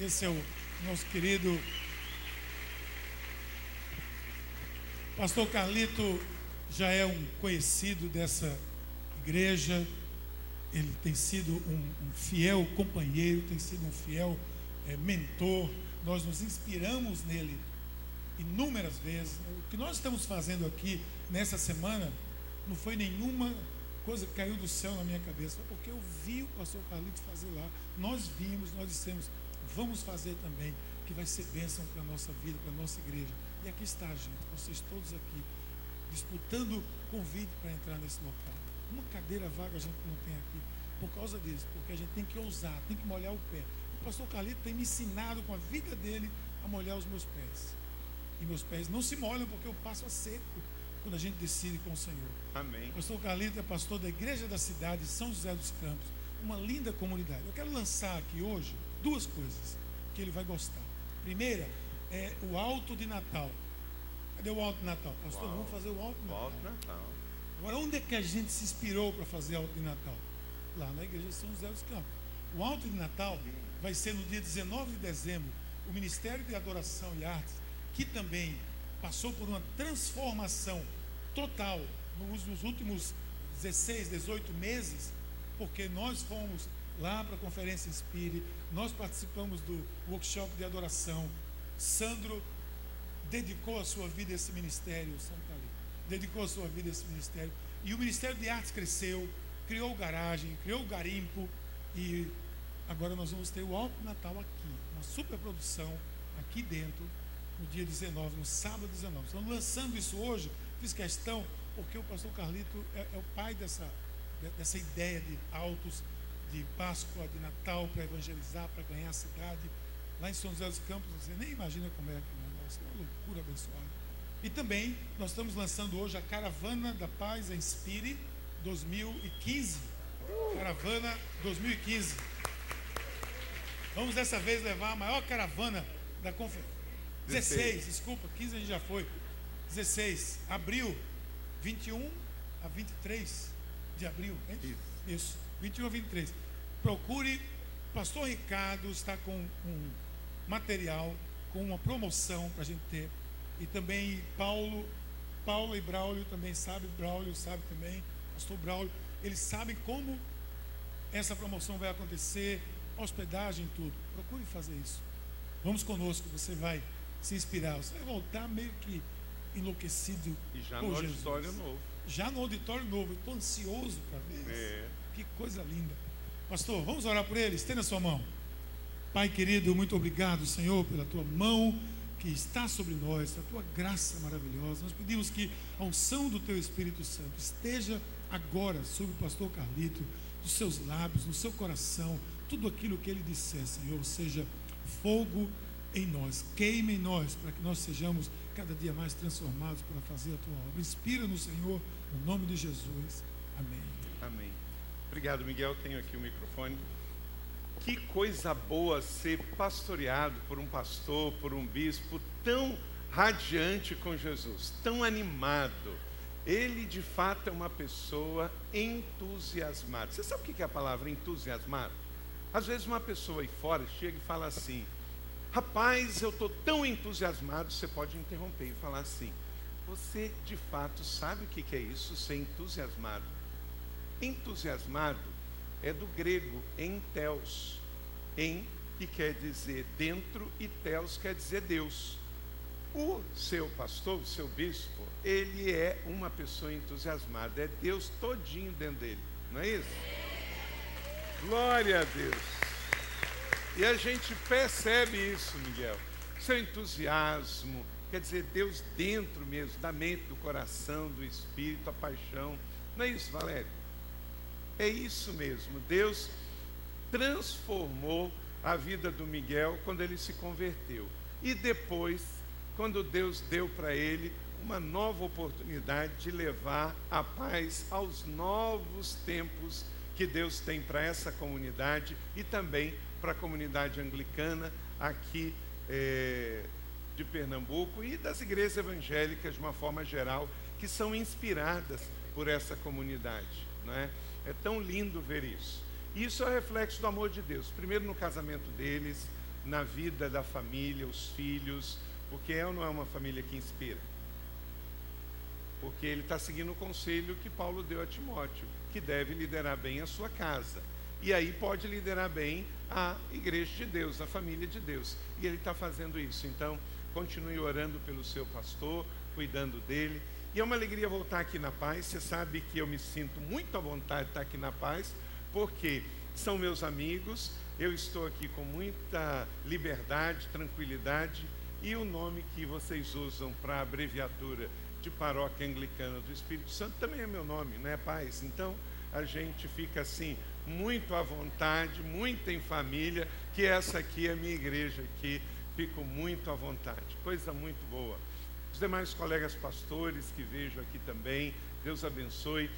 Esse é o nosso querido Pastor Carlito já é um conhecido dessa igreja, ele tem sido um, um fiel companheiro, tem sido um fiel é, mentor. Nós nos inspiramos nele inúmeras vezes. O que nós estamos fazendo aqui nessa semana não foi nenhuma coisa que caiu do céu na minha cabeça, foi porque eu vi o pastor Carlito fazer lá. Nós vimos, nós dissemos, vamos fazer também, que vai ser bênção para a nossa vida, para a nossa igreja. E aqui está, gente, vocês todos aqui, disputando convite para entrar nesse local. Uma cadeira vaga a gente não tem aqui por causa disso, porque a gente tem que ousar, tem que molhar o pé. O pastor Carlito tem me ensinado com a vida dele a molhar os meus pés. E meus pés não se molham porque eu passo a seco quando a gente decide com o Senhor. Amém. O pastor Carlito é pastor da igreja da cidade de São José dos Campos, uma linda comunidade. Eu quero lançar aqui hoje duas coisas que ele vai gostar. Primeira é o alto de Natal. Cadê o alto de Natal? Pastor, vamos fazer o alto de Natal. Alto Natal. Agora, onde é que a gente se inspirou para fazer alto de Natal? Lá na igreja de São José dos Campos. O alto de Natal vai ser no dia 19 de dezembro. O Ministério de Adoração e Artes, que também passou por uma transformação total nos últimos 16, 18 meses, porque nós fomos lá para a Conferência Inspire, nós participamos do workshop de adoração. Sandro dedicou a sua vida a esse ministério, Sandro tá dedicou a sua vida a esse ministério. E o Ministério de Artes cresceu, criou garagem, criou garimpo e agora nós vamos ter o Alto Natal aqui, uma superprodução aqui dentro, no dia 19, no sábado 19. Estamos lançando isso hoje, fiz questão, porque o pastor Carlito é, é o pai dessa, dessa ideia de altos de Páscoa, de Natal, para evangelizar, para ganhar a cidade. Lá em São José dos Campos, você nem imagina como é que é, nossa, é uma loucura abençoada. E também nós estamos lançando hoje a Caravana da Paz, a Inspire 2015. Caravana 2015. Vamos dessa vez levar a maior caravana da conferência. 16, 16, desculpa, 15 a gente já foi. 16, abril, 21 a 23 de abril, é isso? Isso, 21 a 23 procure. Pastor Ricardo está com um material, com uma promoção para a gente ter. E também Paulo, Paulo e Braulio também sabe, Braulio sabe também, Pastor Braulio, eles sabem como essa promoção vai acontecer, hospedagem, tudo. Procure fazer isso. Vamos conosco, você vai se inspirar. Você vai voltar meio que enlouquecido. E já no Jesus. auditório novo. Já no auditório novo. Estou ansioso para ver. É. Que coisa linda. Pastor, vamos orar por ele? Estenda a sua mão. Pai querido, muito obrigado, Senhor, pela tua mão que está sobre nós, a tua graça maravilhosa. Nós pedimos que a unção do teu Espírito Santo esteja agora sobre o pastor Carlito, nos seus lábios, no seu coração, tudo aquilo que ele disser, Senhor, seja fogo em nós, queime em nós, para que nós sejamos cada dia mais transformados para fazer a tua obra. Inspira no Senhor, no nome de Jesus. Amém. Amém. Obrigado, Miguel. Tenho aqui o microfone. Que coisa boa ser pastoreado por um pastor, por um bispo tão radiante com Jesus, tão animado. Ele de fato é uma pessoa entusiasmada. Você sabe o que é a palavra entusiasmado? Às vezes uma pessoa aí fora chega e fala assim: Rapaz, eu estou tão entusiasmado. Você pode interromper e falar assim: Você de fato sabe o que é isso, ser entusiasmado? Entusiasmado é do grego enteos, em que quer dizer dentro e teos quer dizer Deus. O seu pastor, o seu bispo, ele é uma pessoa entusiasmada, é Deus todinho dentro dele, não é isso? Glória a Deus. E a gente percebe isso, Miguel. Seu entusiasmo, quer dizer, Deus dentro mesmo, da mente, do coração, do espírito, a paixão. Não é isso, Valério? É isso mesmo. Deus transformou a vida do Miguel quando ele se converteu. E depois, quando Deus deu para ele uma nova oportunidade de levar a paz aos novos tempos que Deus tem para essa comunidade e também para a comunidade anglicana aqui é, de Pernambuco e das igrejas evangélicas de uma forma geral que são inspiradas por essa comunidade, não é? É tão lindo ver isso. Isso é reflexo do amor de Deus. Primeiro no casamento deles, na vida da família, os filhos, porque é ou não é uma família que inspira? Porque ele está seguindo o conselho que Paulo deu a Timóteo, que deve liderar bem a sua casa. E aí pode liderar bem a igreja de Deus, a família de Deus. E ele está fazendo isso. Então, continue orando pelo seu pastor, cuidando dele. E é uma alegria voltar aqui na paz. Você sabe que eu me sinto muito à vontade de estar aqui na paz, porque são meus amigos, eu estou aqui com muita liberdade, tranquilidade, e o nome que vocês usam para abreviatura de paróquia anglicana do Espírito Santo também é meu nome, não é paz? Então a gente fica assim muito à vontade, muito em família, que essa aqui é a minha igreja aqui, fico muito à vontade. Coisa muito boa. Os demais colegas pastores que vejo aqui também, Deus abençoe.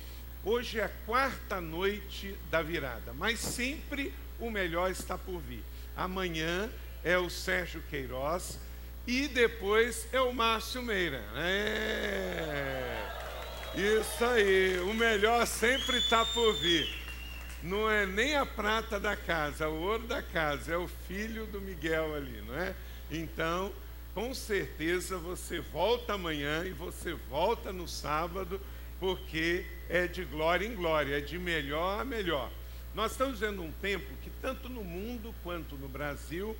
Hoje é a quarta noite da virada, mas sempre o melhor está por vir. Amanhã é o Sérgio Queiroz e depois é o Márcio Meira. É. Isso aí, o melhor sempre está por vir. Não é nem a prata da casa, o ouro da casa, é o filho do Miguel ali, não é? Então, com certeza você volta amanhã e você volta no sábado, porque é de glória em glória, é de melhor a melhor. Nós estamos vendo um tempo que, tanto no mundo quanto no Brasil,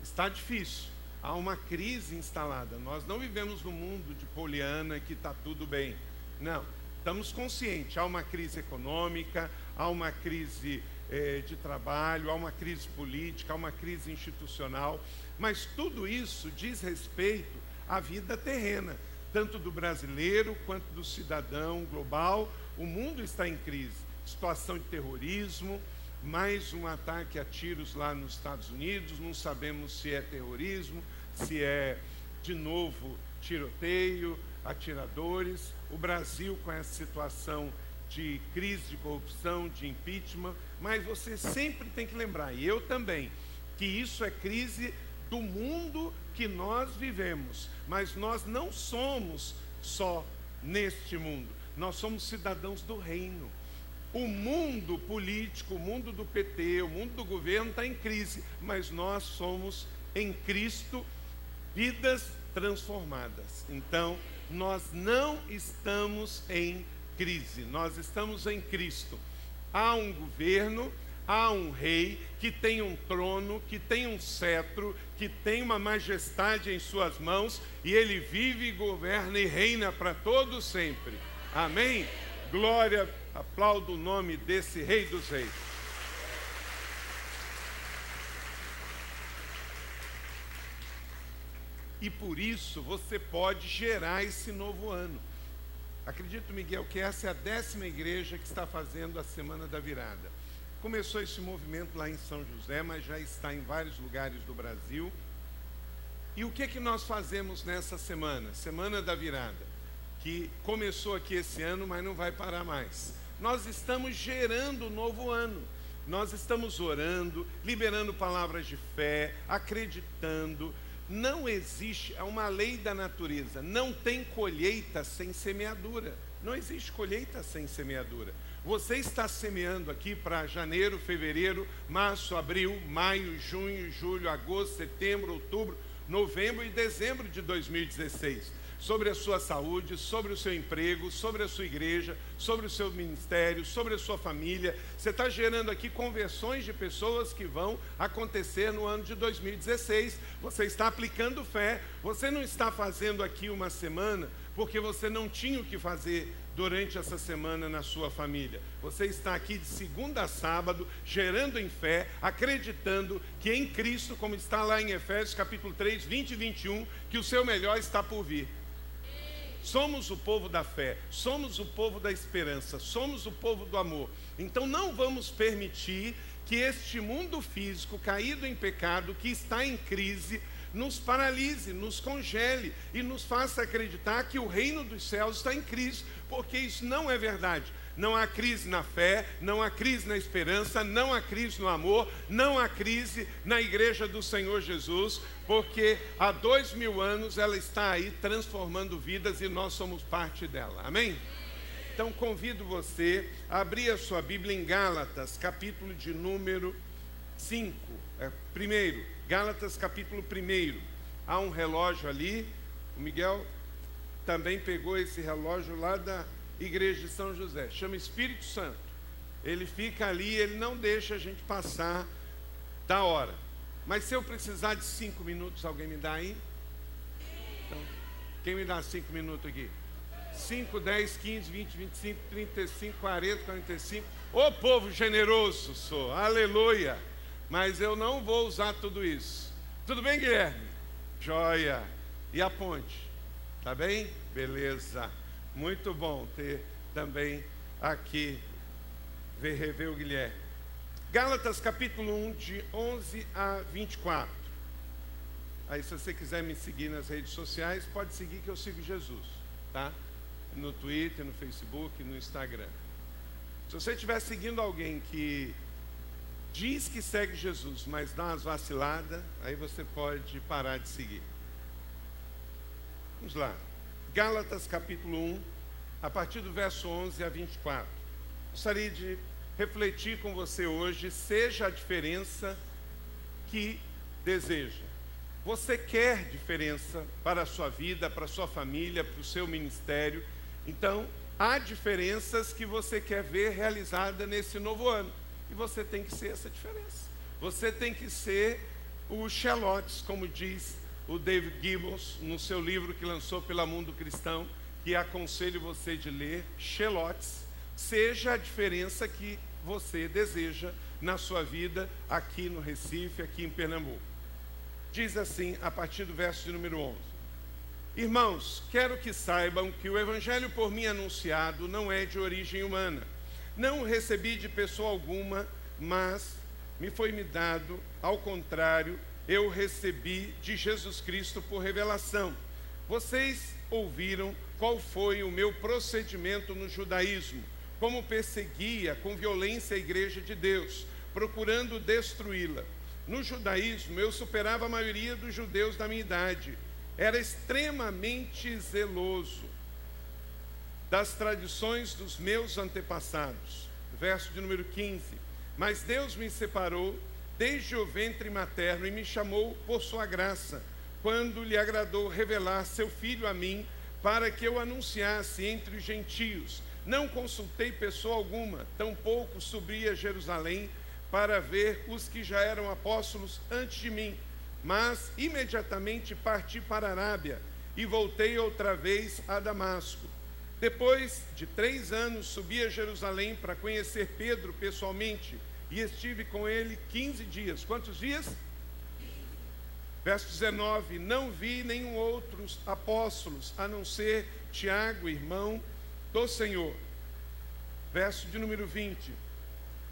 está difícil. Há uma crise instalada. Nós não vivemos no mundo de Poliana que está tudo bem. Não. Estamos conscientes. Há uma crise econômica, há uma crise eh, de trabalho, há uma crise política, há uma crise institucional. Mas tudo isso diz respeito à vida terrena, tanto do brasileiro quanto do cidadão global. O mundo está em crise situação de terrorismo, mais um ataque a tiros lá nos Estados Unidos, não sabemos se é terrorismo, se é de novo tiroteio, atiradores. O Brasil com essa situação de crise de corrupção, de impeachment, mas você sempre tem que lembrar, e eu também, que isso é crise do mundo que nós vivemos, mas nós não somos só neste mundo, nós somos cidadãos do reino. O mundo político, o mundo do PT, o mundo do governo está em crise, mas nós somos em Cristo vidas transformadas. Então, nós não estamos em crise, nós estamos em Cristo. Há um governo, há um rei que tem um trono, que tem um cetro, que tem uma majestade em suas mãos e ele vive, governa e reina para todos sempre. Amém? Glória Aplaudo o nome desse Rei dos Reis. E por isso você pode gerar esse novo ano. Acredito, Miguel, que essa é a décima igreja que está fazendo a Semana da Virada. Começou esse movimento lá em São José, mas já está em vários lugares do Brasil. E o que é que nós fazemos nessa semana? Semana da Virada, que começou aqui esse ano, mas não vai parar mais nós estamos gerando um novo ano. Nós estamos orando, liberando palavras de fé, acreditando. Não existe, é uma lei da natureza, não tem colheita sem semeadura. Não existe colheita sem semeadura. Você está semeando aqui para janeiro, fevereiro, março, abril, maio, junho, julho, agosto, setembro, outubro, novembro e dezembro de 2016 sobre a sua saúde, sobre o seu emprego, sobre a sua igreja, sobre o seu ministério, sobre a sua família. Você está gerando aqui conversões de pessoas que vão acontecer no ano de 2016. Você está aplicando fé. Você não está fazendo aqui uma semana porque você não tinha o que fazer durante essa semana na sua família. Você está aqui de segunda a sábado, gerando em fé, acreditando que em Cristo, como está lá em Efésios capítulo 3, 20 e 21, que o seu melhor está por vir. Somos o povo da fé, somos o povo da esperança, somos o povo do amor. Então não vamos permitir que este mundo físico caído em pecado, que está em crise, nos paralise, nos congele e nos faça acreditar que o reino dos céus está em crise, porque isso não é verdade. Não há crise na fé, não há crise na esperança, não há crise no amor, não há crise na igreja do Senhor Jesus, porque há dois mil anos ela está aí transformando vidas e nós somos parte dela. Amém? Então convido você a abrir a sua Bíblia em Gálatas, capítulo de número 5. É, primeiro, Gálatas capítulo 1. Há um relógio ali. O Miguel também pegou esse relógio lá da igreja de São José. Chama Espírito Santo. Ele fica ali, ele não deixa a gente passar da hora. Mas se eu precisar de cinco minutos, alguém me dá aí? Então, quem me dá cinco minutos aqui? 5, 10, 15, 20, 25, 35, 40, 45. Ô povo generoso sou, aleluia. Mas eu não vou usar tudo isso. Tudo bem, Guilherme? Joia. E a ponte? Tá bem? Beleza. Muito bom ter também aqui, ver, rever o Guilherme. Gálatas capítulo 1, de 11 a 24. Aí, se você quiser me seguir nas redes sociais, pode seguir que eu sigo Jesus, tá? No Twitter, no Facebook, no Instagram. Se você estiver seguindo alguém que diz que segue Jesus, mas dá umas vaciladas, aí você pode parar de seguir. Vamos lá. Gálatas capítulo 1, a partir do verso 11 a 24. Gostaria de refletir com você hoje, seja a diferença que deseja. Você quer diferença para a sua vida, para a sua família, para o seu ministério. Então, há diferenças que você quer ver realizada nesse novo ano. E você tem que ser essa diferença. Você tem que ser o Xelotes, como diz o David Gibbons no seu livro que lançou pela Mundo Cristão, que aconselho você de ler, Xelotes, seja a diferença que você deseja na sua vida aqui no Recife, aqui em Pernambuco. Diz assim, a partir do verso de número 11: Irmãos, quero que saibam que o evangelho por mim anunciado não é de origem humana. Não recebi de pessoa alguma, mas me foi me dado, ao contrário, eu recebi de Jesus Cristo por revelação. Vocês ouviram qual foi o meu procedimento no judaísmo como perseguia com violência a igreja de Deus, procurando destruí-la. No judaísmo, eu superava a maioria dos judeus da minha idade. Era extremamente zeloso das tradições dos meus antepassados. Verso de número 15. Mas Deus me separou desde o ventre materno e me chamou por sua graça, quando lhe agradou revelar seu filho a mim, para que eu anunciasse entre os gentios não consultei pessoa alguma, tampouco subi a Jerusalém para ver os que já eram apóstolos antes de mim, mas imediatamente parti para a Arábia e voltei outra vez a Damasco. Depois de três anos, subi a Jerusalém para conhecer Pedro pessoalmente e estive com ele 15 dias. Quantos dias? Verso 19: Não vi nenhum outros apóstolos a não ser Tiago, irmão do Senhor. Verso de número 20.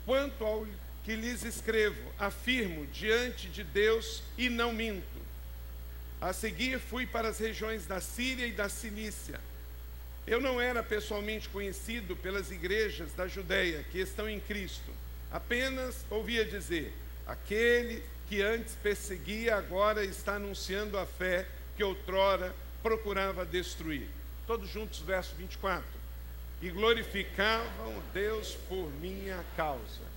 Quanto ao que lhes escrevo, afirmo diante de Deus e não minto. A seguir fui para as regiões da Síria e da Cilícia. Eu não era pessoalmente conhecido pelas igrejas da Judéia que estão em Cristo. Apenas ouvia dizer: aquele que antes perseguia agora está anunciando a fé que outrora procurava destruir. Todos juntos, verso 24 e glorificavam Deus por minha causa.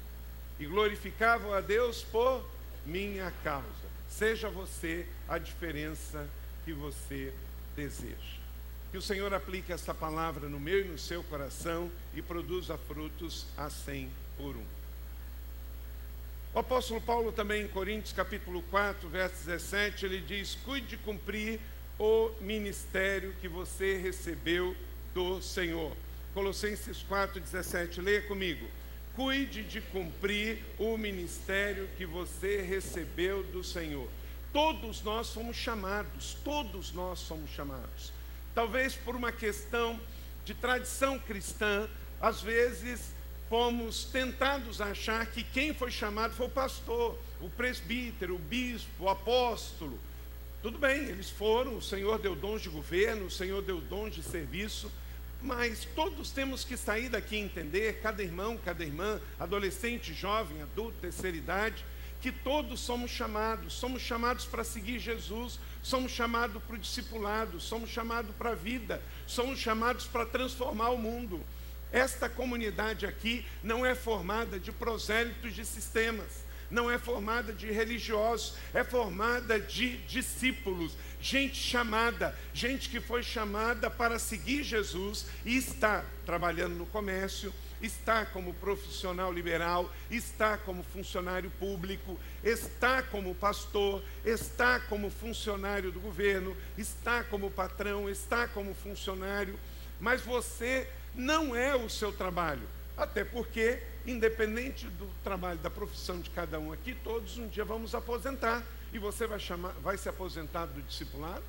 E glorificavam a Deus por minha causa. Seja você a diferença que você deseja. Que o Senhor aplique esta palavra no meu e no seu coração e produza frutos a cem por um. O apóstolo Paulo também em Coríntios capítulo 4, verso 17, ele diz: "Cuide de cumprir o ministério que você recebeu do Senhor". Colossenses 4,17, leia comigo. Cuide de cumprir o ministério que você recebeu do Senhor. Todos nós somos chamados, todos nós somos chamados. Talvez por uma questão de tradição cristã, às vezes fomos tentados a achar que quem foi chamado foi o pastor, o presbítero, o bispo, o apóstolo. Tudo bem, eles foram, o Senhor deu dons de governo, o Senhor deu dons de serviço, mas todos temos que sair daqui e entender, cada irmão, cada irmã, adolescente, jovem, adulto, terceira idade, que todos somos chamados, somos chamados para seguir Jesus, somos chamados para o discipulado, somos chamados para a vida, somos chamados para transformar o mundo. Esta comunidade aqui não é formada de prosélitos de sistemas. não é formada de religiosos, é formada de discípulos, gente chamada, gente que foi chamada para seguir Jesus e está trabalhando no comércio, está como profissional liberal, está como funcionário público, está como pastor, está como funcionário do governo, está como patrão, está como funcionário, mas você não é o seu trabalho, até porque, independente do trabalho, da profissão de cada um aqui, todos um dia vamos aposentar. E você vai, chamar, vai se aposentar do discipulado,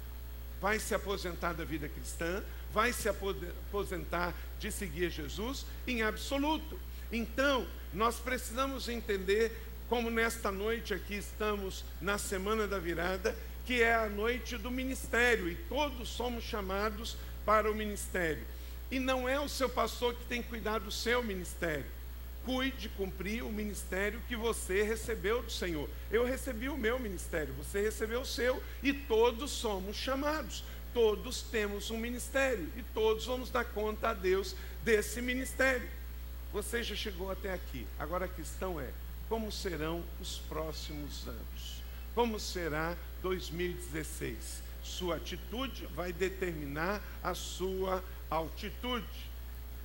vai se aposentar da vida cristã, vai se aposentar de seguir Jesus em absoluto. Então, nós precisamos entender como nesta noite aqui estamos na semana da virada, que é a noite do ministério e todos somos chamados para o ministério. E não é o seu pastor que tem que cuidar do seu ministério. Cuide de cumprir o ministério que você recebeu do Senhor. Eu recebi o meu ministério, você recebeu o seu, e todos somos chamados todos temos um ministério e todos vamos dar conta a Deus desse ministério. Você já chegou até aqui. Agora a questão é: como serão os próximos anos? Como será 2016? Sua atitude vai determinar a sua altitude.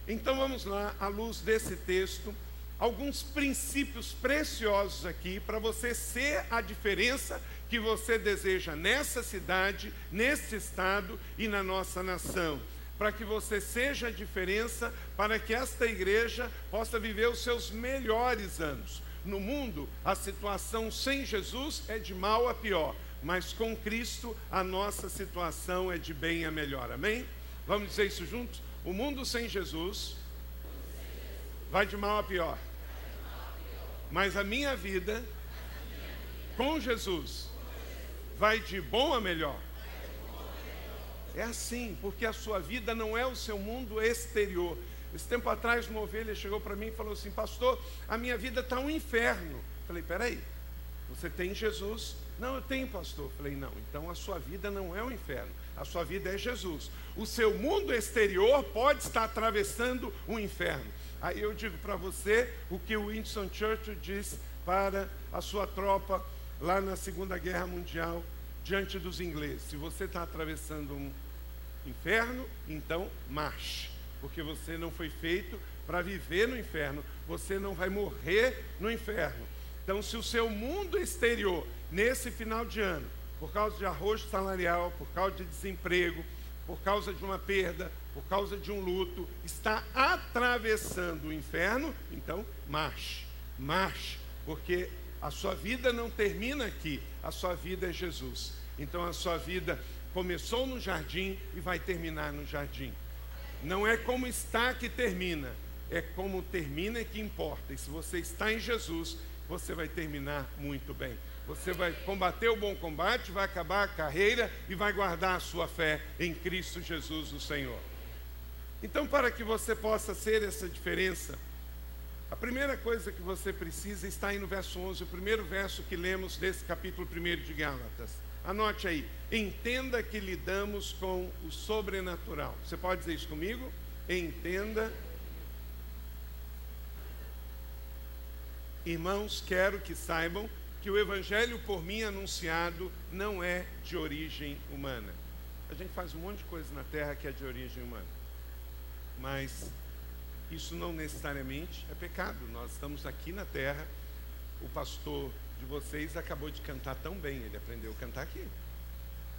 Então vamos lá, à luz desse texto, alguns princípios preciosos aqui para você ser a diferença que você deseja nessa cidade, nesse estado e na nossa nação. Para que você seja a diferença, para que esta igreja possa viver os seus melhores anos. No mundo, a situação sem Jesus é de mal a pior, mas com Cristo a nossa situação é de bem a melhor. Amém? Vamos dizer isso juntos? O mundo sem Jesus vai de mal a pior. Mas a minha vida com Jesus vai de bom a melhor. É assim, porque a sua vida não é o seu mundo exterior. Esse tempo atrás, uma ovelha chegou para mim e falou assim: Pastor, a minha vida está um inferno. Falei: Peraí, você tem Jesus? Não, eu tenho, pastor. Falei: Não, então a sua vida não é um inferno. A sua vida é Jesus. O seu mundo exterior pode estar atravessando um inferno. Aí eu digo para você o que o Winston Churchill diz para a sua tropa lá na Segunda Guerra Mundial, diante dos ingleses. Se você está atravessando um inferno, então marche, porque você não foi feito para viver no inferno, você não vai morrer no inferno. Então, se o seu mundo exterior, nesse final de ano, por causa de arrojo salarial, por causa de desemprego, por causa de uma perda, por causa de um luto, está atravessando o inferno, então marche, marche, porque a sua vida não termina aqui, a sua vida é Jesus. Então a sua vida começou no jardim e vai terminar no jardim. Não é como está que termina, é como termina que importa. E se você está em Jesus, você vai terminar muito bem. Você vai combater o bom combate, vai acabar a carreira e vai guardar a sua fé em Cristo Jesus, o Senhor. Então, para que você possa ser essa diferença, a primeira coisa que você precisa está aí no verso 11, o primeiro verso que lemos desse capítulo 1 de Gálatas. Anote aí, entenda que lidamos com o sobrenatural. Você pode dizer isso comigo? Entenda. Irmãos, quero que saibam que o evangelho por mim anunciado não é de origem humana. A gente faz um monte de coisa na terra que é de origem humana. Mas isso não necessariamente é pecado. Nós estamos aqui na terra. O pastor de vocês acabou de cantar tão bem, ele aprendeu a cantar aqui.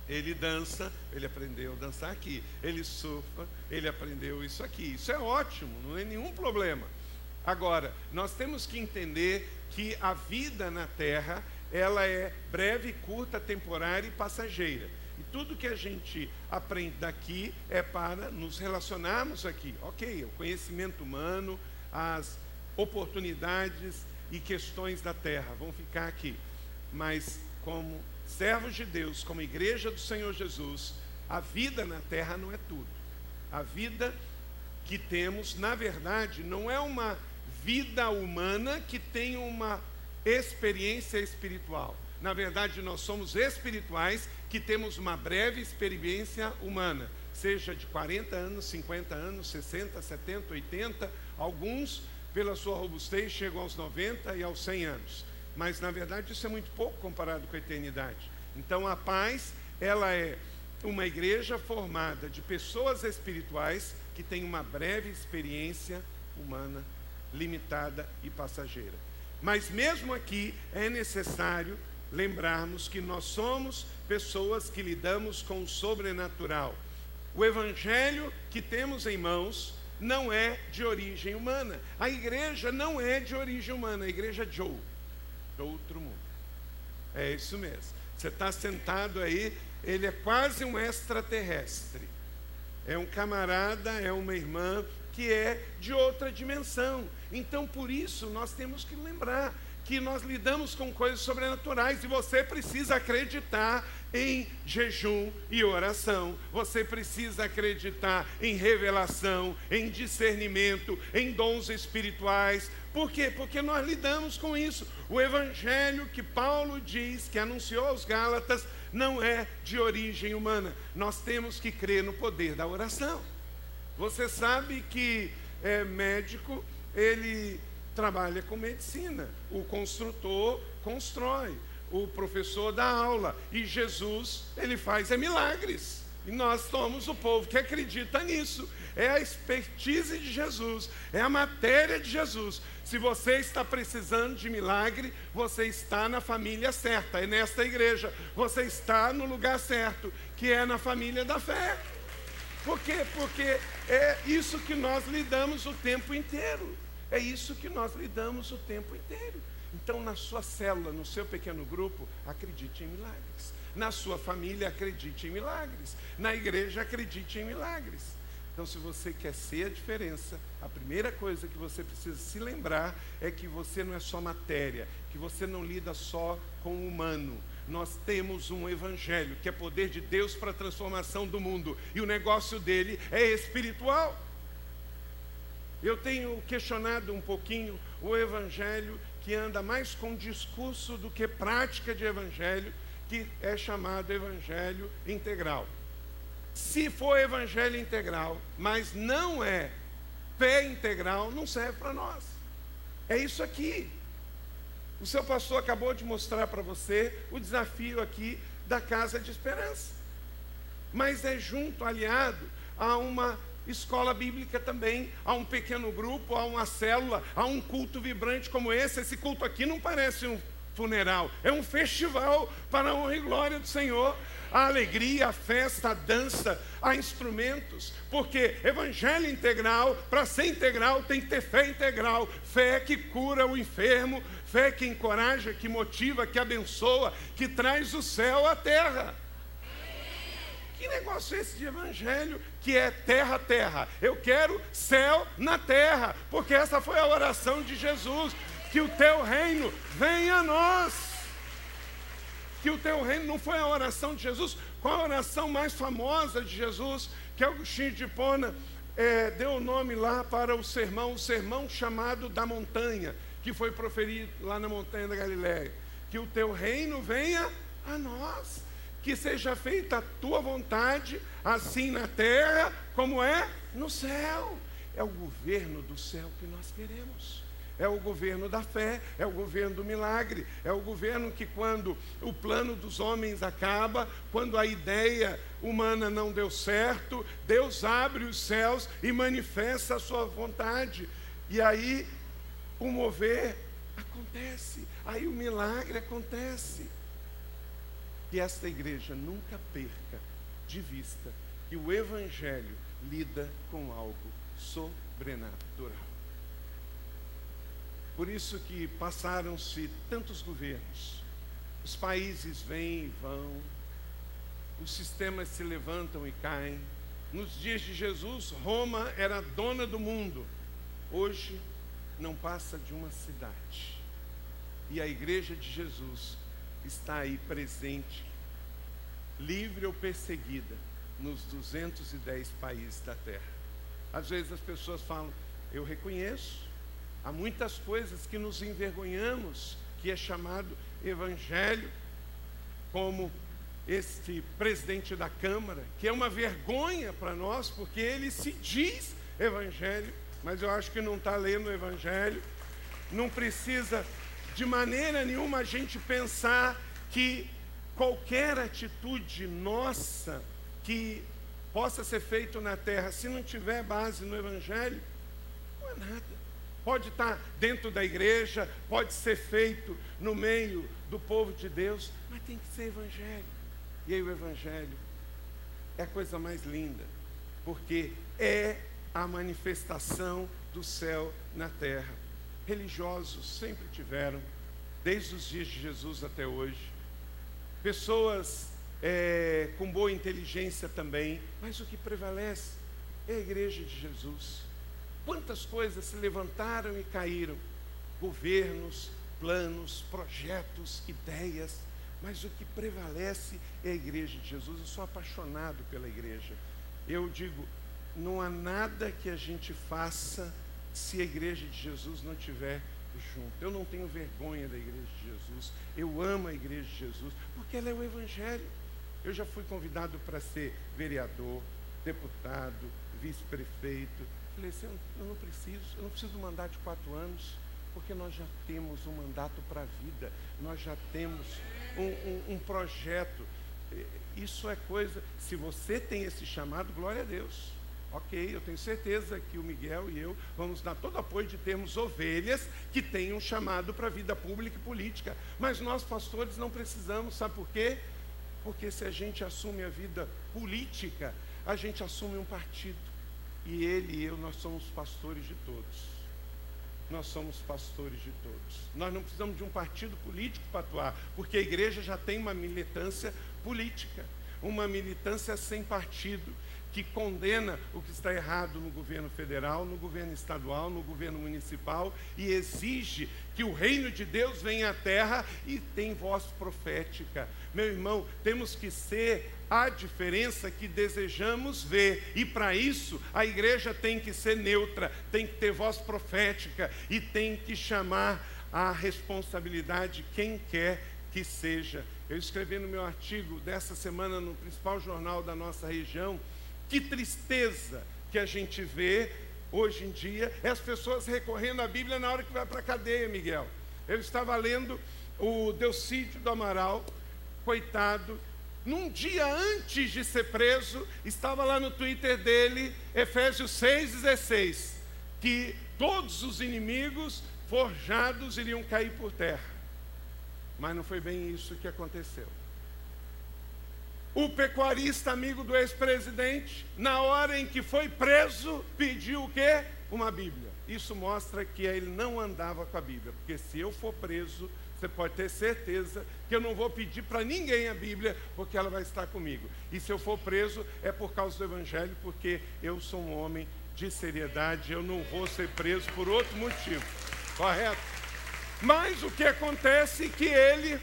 Ele dança, ele aprendeu a dançar aqui. Ele surfa, ele aprendeu isso aqui. Isso é ótimo, não é nenhum problema. Agora, nós temos que entender que a vida na terra, ela é breve, curta, temporária e passageira. E tudo que a gente aprende daqui é para nos relacionarmos aqui. Ok, o conhecimento humano, as oportunidades e questões da terra vão ficar aqui. Mas como servos de Deus, como igreja do Senhor Jesus, a vida na terra não é tudo. A vida que temos, na verdade, não é uma vida humana que tem uma experiência espiritual. Na verdade, nós somos espirituais que temos uma breve experiência humana, seja de 40 anos, 50 anos, 60, 70, 80, alguns, pela sua robustez, chegam aos 90 e aos 100 anos. mas na verdade isso é muito pouco comparado com a eternidade. Então a paz, ela é uma igreja formada de pessoas espirituais que têm uma breve experiência humana, limitada e passageira. Mas mesmo aqui é necessário lembrarmos que nós somos pessoas que lidamos com o sobrenatural. O evangelho que temos em mãos não é de origem humana. A igreja não é de origem humana, a igreja é de outro mundo. É isso mesmo. Você está sentado aí, ele é quase um extraterrestre. É um camarada, é uma irmã que é de outra dimensão. Então, por isso, nós temos que lembrar que nós lidamos com coisas sobrenaturais e você precisa acreditar em jejum e oração. Você precisa acreditar em revelação, em discernimento, em dons espirituais. Por quê? Porque nós lidamos com isso. O evangelho que Paulo diz, que anunciou aos Gálatas, não é de origem humana. Nós temos que crer no poder da oração. Você sabe que é, médico, ele trabalha com medicina. O construtor constrói, o professor dá aula e Jesus, ele faz é milagres. E nós somos o povo que acredita nisso. É a expertise de Jesus, é a matéria de Jesus. Se você está precisando de milagre, você está na família certa, é nesta igreja. Você está no lugar certo, que é na família da fé. Por quê? Porque é isso que nós lidamos o tempo inteiro. É isso que nós lidamos o tempo inteiro. Então, na sua célula, no seu pequeno grupo, acredite em milagres. Na sua família, acredite em milagres. Na igreja, acredite em milagres. Então, se você quer ser a diferença, a primeira coisa que você precisa se lembrar é que você não é só matéria, que você não lida só com o humano. Nós temos um evangelho que é poder de Deus para a transformação do mundo, e o negócio dele é espiritual. Eu tenho questionado um pouquinho o evangelho que anda mais com discurso do que prática de evangelho, que é chamado evangelho integral. Se for evangelho integral, mas não é fé integral, não serve para nós. É isso aqui. O seu pastor acabou de mostrar para você o desafio aqui da casa de esperança. Mas é junto, aliado a uma escola bíblica também, há um pequeno grupo, há uma célula, há um culto vibrante como esse. Esse culto aqui não parece um funeral, é um festival para a honra e glória do Senhor. A alegria, a festa, a dança, há instrumentos, porque evangelho integral, para ser integral, tem que ter fé integral, fé que cura o enfermo, fé que encoraja, que motiva, que abençoa, que traz o céu à terra. Que negócio é esse de evangelho que é terra terra? Eu quero céu na terra, porque essa foi a oração de Jesus, que o teu reino venha a nós. Que o teu reino não foi a oração de Jesus, qual a oração mais famosa de Jesus, que Agostinho de Pona é, deu o nome lá para o sermão, o sermão chamado da montanha, que foi proferido lá na montanha da Galiléia. Que o teu reino venha a nós que seja feita a tua vontade, assim na terra como é no céu. É o governo do céu que nós queremos. É o governo da fé, é o governo do milagre, é o governo que, quando o plano dos homens acaba, quando a ideia humana não deu certo, Deus abre os céus e manifesta a sua vontade. E aí o mover acontece, aí o milagre acontece que esta igreja nunca perca de vista que o Evangelho lida com algo sobrenatural. Por isso que passaram-se tantos governos, os países vêm e vão, os sistemas se levantam e caem. Nos dias de Jesus, Roma era dona do mundo. Hoje não passa de uma cidade. E a igreja de Jesus está aí presente, livre ou perseguida, nos 210 países da terra. Às vezes as pessoas falam, eu reconheço, há muitas coisas que nos envergonhamos, que é chamado evangelho, como este presidente da Câmara, que é uma vergonha para nós, porque ele se diz evangelho, mas eu acho que não está lendo o evangelho, não precisa de maneira nenhuma a gente pensar que qualquer atitude nossa que possa ser feito na terra, se não tiver base no Evangelho, não é nada. Pode estar dentro da igreja, pode ser feito no meio do povo de Deus, mas tem que ser Evangelho. E aí o Evangelho é a coisa mais linda, porque é a manifestação do céu na terra. Religiosos sempre tiveram, desde os dias de Jesus até hoje. Pessoas é, com boa inteligência também, mas o que prevalece é a igreja de Jesus. Quantas coisas se levantaram e caíram? Governos, planos, projetos, ideias, mas o que prevalece é a igreja de Jesus. Eu sou apaixonado pela igreja. Eu digo, não há nada que a gente faça se a igreja de Jesus não tiver junto. Eu não tenho vergonha da igreja de Jesus. Eu amo a igreja de Jesus, porque ela é o evangelho. Eu já fui convidado para ser vereador, deputado, vice-prefeito. Falei assim, eu não preciso, eu não preciso do mandato de quatro anos, porque nós já temos um mandato para a vida, nós já temos um, um, um projeto. Isso é coisa, se você tem esse chamado, glória a Deus. Ok, eu tenho certeza que o Miguel e eu vamos dar todo apoio de termos ovelhas que tenham chamado para a vida pública e política. Mas nós, pastores, não precisamos, sabe por quê? Porque se a gente assume a vida política, a gente assume um partido. E ele e eu, nós somos pastores de todos. Nós somos pastores de todos. Nós não precisamos de um partido político para atuar, porque a igreja já tem uma militância política, uma militância sem partido que condena o que está errado no governo federal, no governo estadual, no governo municipal e exige que o reino de Deus venha à terra e tem voz profética. Meu irmão, temos que ser a diferença que desejamos ver, e para isso a igreja tem que ser neutra, tem que ter voz profética e tem que chamar a responsabilidade quem quer que seja. Eu escrevi no meu artigo dessa semana no principal jornal da nossa região que tristeza que a gente vê hoje em dia é as pessoas recorrendo à Bíblia na hora que vai para a cadeia, Miguel. Eu estava lendo o Delcídio do Amaral, coitado, num dia antes de ser preso, estava lá no Twitter dele, Efésios 6,16, que todos os inimigos forjados iriam cair por terra. Mas não foi bem isso que aconteceu. O pecuarista amigo do ex-presidente, na hora em que foi preso, pediu o quê? Uma Bíblia. Isso mostra que ele não andava com a Bíblia, porque se eu for preso, você pode ter certeza que eu não vou pedir para ninguém a Bíblia, porque ela vai estar comigo. E se eu for preso, é por causa do Evangelho, porque eu sou um homem de seriedade, eu não vou ser preso por outro motivo. Correto? Mas o que acontece é que ele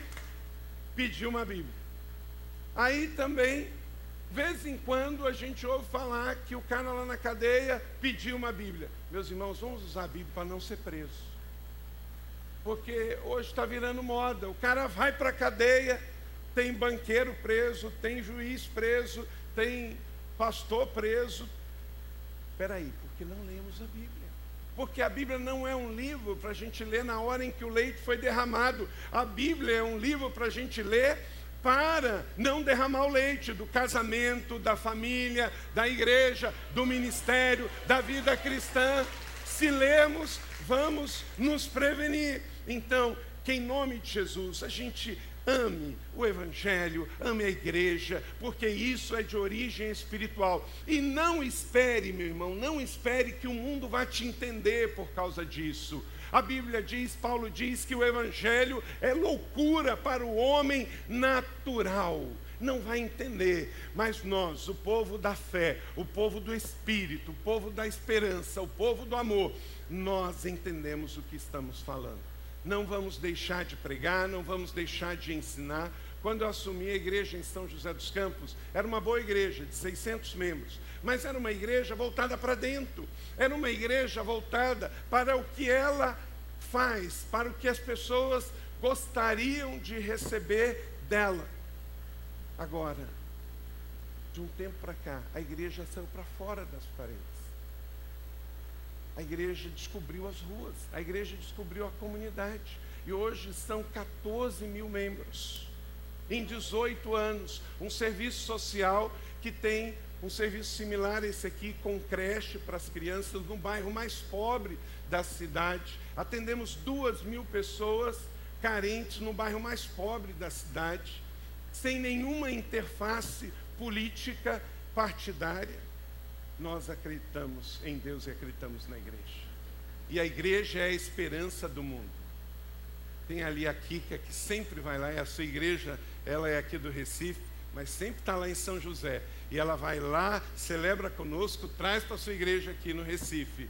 pediu uma Bíblia. Aí também, vez em quando, a gente ouve falar que o cara lá na cadeia pediu uma Bíblia. Meus irmãos, vamos usar a Bíblia para não ser preso. Porque hoje está virando moda. O cara vai para a cadeia, tem banqueiro preso, tem juiz preso, tem pastor preso. Espera aí, porque não lemos a Bíblia porque a Bíblia não é um livro para a gente ler na hora em que o leite foi derramado. A Bíblia é um livro para a gente ler para não derramar o leite do casamento, da família, da igreja, do ministério, da vida cristã. Se lermos, vamos nos prevenir. Então, que em nome de Jesus a gente ame o Evangelho, ame a igreja, porque isso é de origem espiritual. E não espere, meu irmão, não espere que o mundo vá te entender por causa disso. A Bíblia diz, Paulo diz que o Evangelho é loucura para o homem natural. Não vai entender, mas nós, o povo da fé, o povo do Espírito, o povo da esperança, o povo do amor, nós entendemos o que estamos falando. Não vamos deixar de pregar, não vamos deixar de ensinar. Quando eu assumi a igreja em São José dos Campos, era uma boa igreja, de 600 membros, mas era uma igreja voltada para dentro, era uma igreja voltada para o que ela faz, para o que as pessoas gostariam de receber dela. Agora, de um tempo para cá, a igreja saiu para fora das paredes. A igreja descobriu as ruas, a igreja descobriu a comunidade. e hoje são 14 mil membros. Em 18 anos, um serviço social que tem um serviço similar a esse aqui, com creche para as crianças no bairro mais pobre da cidade. Atendemos duas mil pessoas carentes no bairro mais pobre da cidade, sem nenhuma interface política partidária. Nós acreditamos em Deus e acreditamos na igreja. E a igreja é a esperança do mundo. Tem ali a Kika que sempre vai lá, e a sua igreja, ela é aqui do Recife, mas sempre está lá em São José. E ela vai lá, celebra conosco, traz para a sua igreja aqui no Recife,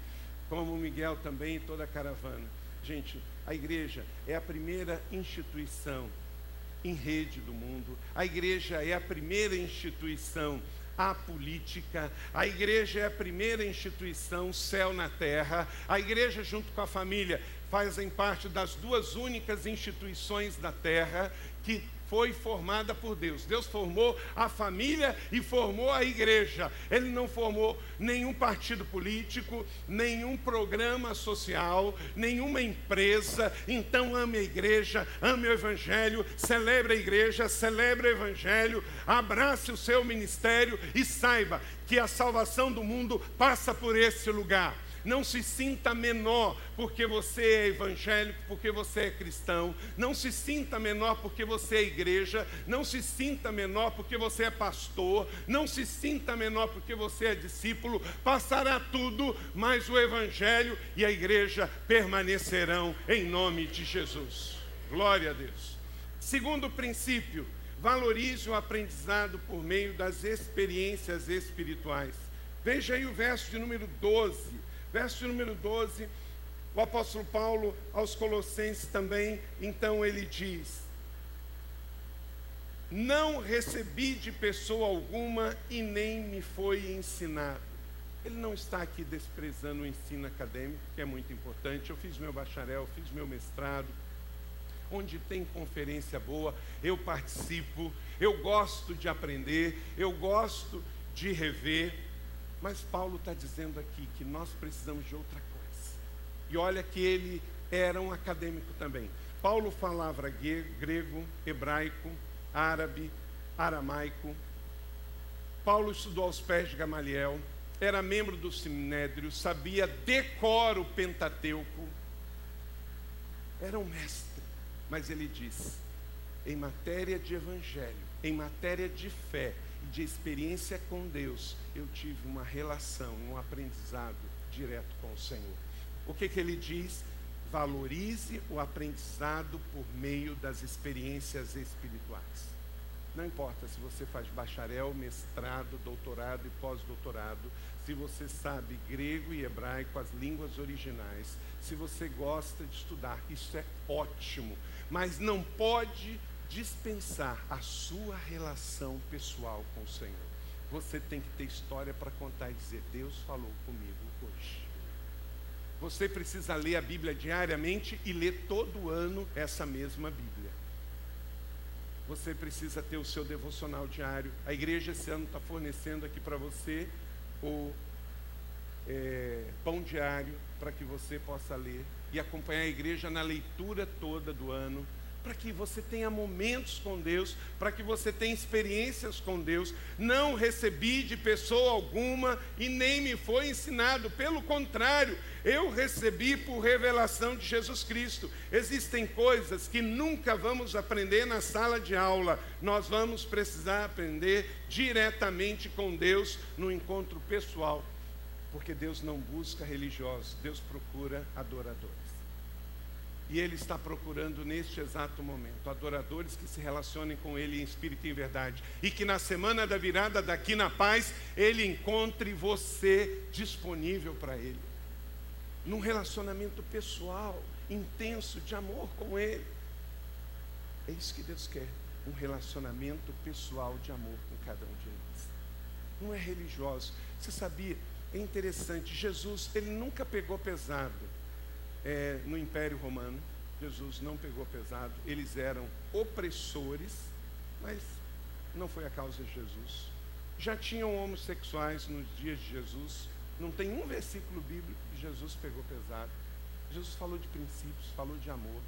como o Miguel também e toda a caravana. Gente, a igreja é a primeira instituição em rede do mundo. A igreja é a primeira instituição a política. A igreja é a primeira instituição céu na terra. A igreja, junto com a família, fazem parte das duas únicas instituições da terra que foi formada por Deus. Deus formou a família e formou a igreja. Ele não formou nenhum partido político, nenhum programa social, nenhuma empresa. Então ame a igreja, ame o evangelho, celebre a igreja, celebre o evangelho, abrace o seu ministério e saiba que a salvação do mundo passa por esse lugar. Não se sinta menor porque você é evangélico, porque você é cristão. Não se sinta menor porque você é igreja. Não se sinta menor porque você é pastor. Não se sinta menor porque você é discípulo. Passará tudo, mas o evangelho e a igreja permanecerão em nome de Jesus. Glória a Deus. Segundo princípio, valorize o aprendizado por meio das experiências espirituais. Veja aí o verso de número 12 Verso número 12, o apóstolo Paulo aos Colossenses também, então ele diz: Não recebi de pessoa alguma e nem me foi ensinado. Ele não está aqui desprezando o ensino acadêmico, que é muito importante. Eu fiz meu bacharel, fiz meu mestrado. Onde tem conferência boa, eu participo, eu gosto de aprender, eu gosto de rever. Mas Paulo está dizendo aqui que nós precisamos de outra coisa. E olha que ele era um acadêmico também. Paulo falava grego, hebraico, árabe, aramaico. Paulo estudou aos pés de Gamaliel, era membro do Sinédrio, sabia decor o Pentateuco. Era um mestre, mas ele diz: em matéria de evangelho, em matéria de fé, de experiência com Deus, eu tive uma relação, um aprendizado direto com o Senhor. O que, que ele diz? Valorize o aprendizado por meio das experiências espirituais. Não importa se você faz bacharel, mestrado, doutorado e pós-doutorado, se você sabe grego e hebraico, as línguas originais, se você gosta de estudar, isso é ótimo, mas não pode dispensar a sua relação pessoal com o Senhor. Você tem que ter história para contar e dizer: Deus falou comigo hoje. Você precisa ler a Bíblia diariamente e ler todo ano essa mesma Bíblia. Você precisa ter o seu devocional diário. A igreja esse ano está fornecendo aqui para você o é, pão diário para que você possa ler e acompanhar a igreja na leitura toda do ano para que você tenha momentos com Deus, para que você tenha experiências com Deus. Não recebi de pessoa alguma e nem me foi ensinado, pelo contrário, eu recebi por revelação de Jesus Cristo. Existem coisas que nunca vamos aprender na sala de aula, nós vamos precisar aprender diretamente com Deus no encontro pessoal, porque Deus não busca religiosos, Deus procura adoradores. E Ele está procurando neste exato momento adoradores que se relacionem com Ele em espírito e em verdade. E que na semana da virada daqui na paz, Ele encontre você disponível para Ele. Num relacionamento pessoal, intenso, de amor com Ele. É isso que Deus quer. Um relacionamento pessoal de amor com cada um de nós. Não é religioso. Você sabia? É interessante. Jesus, ele nunca pegou pesado é, no Império Romano. Jesus não pegou pesado, eles eram opressores, mas não foi a causa de Jesus. Já tinham homossexuais nos dias de Jesus, não tem um versículo bíblico que Jesus pegou pesado. Jesus falou de princípios, falou de amor.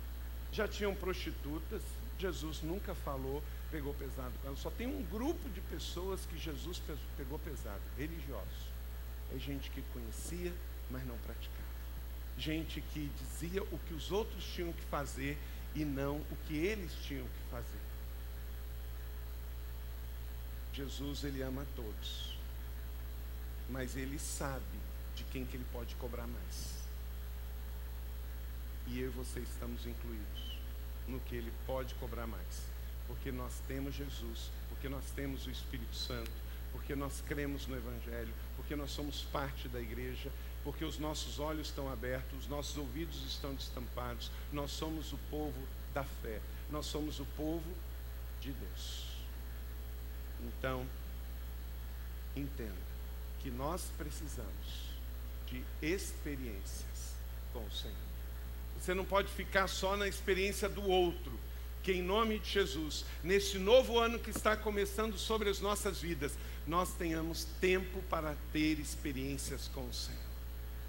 já tinham prostitutas, Jesus nunca falou, pegou pesado com elas. Só tem um grupo de pessoas que Jesus pegou pesado, religiosos. É gente que conhecia, mas não praticava. Gente que dizia o que os outros tinham que fazer e não o que eles tinham que fazer. Jesus, ele ama todos. Mas ele sabe de quem que ele pode cobrar mais. E eu e você estamos incluídos no que ele pode cobrar mais. Porque nós temos Jesus, porque nós temos o Espírito Santo, porque nós cremos no Evangelho, porque nós somos parte da igreja, porque os nossos olhos estão abertos, os nossos ouvidos estão destampados, nós somos o povo da fé, nós somos o povo de Deus. Então, entenda que nós precisamos de experiências com o Senhor. Você não pode ficar só na experiência do outro. Que em nome de Jesus, nesse novo ano que está começando sobre as nossas vidas, nós tenhamos tempo para ter experiências com o Senhor.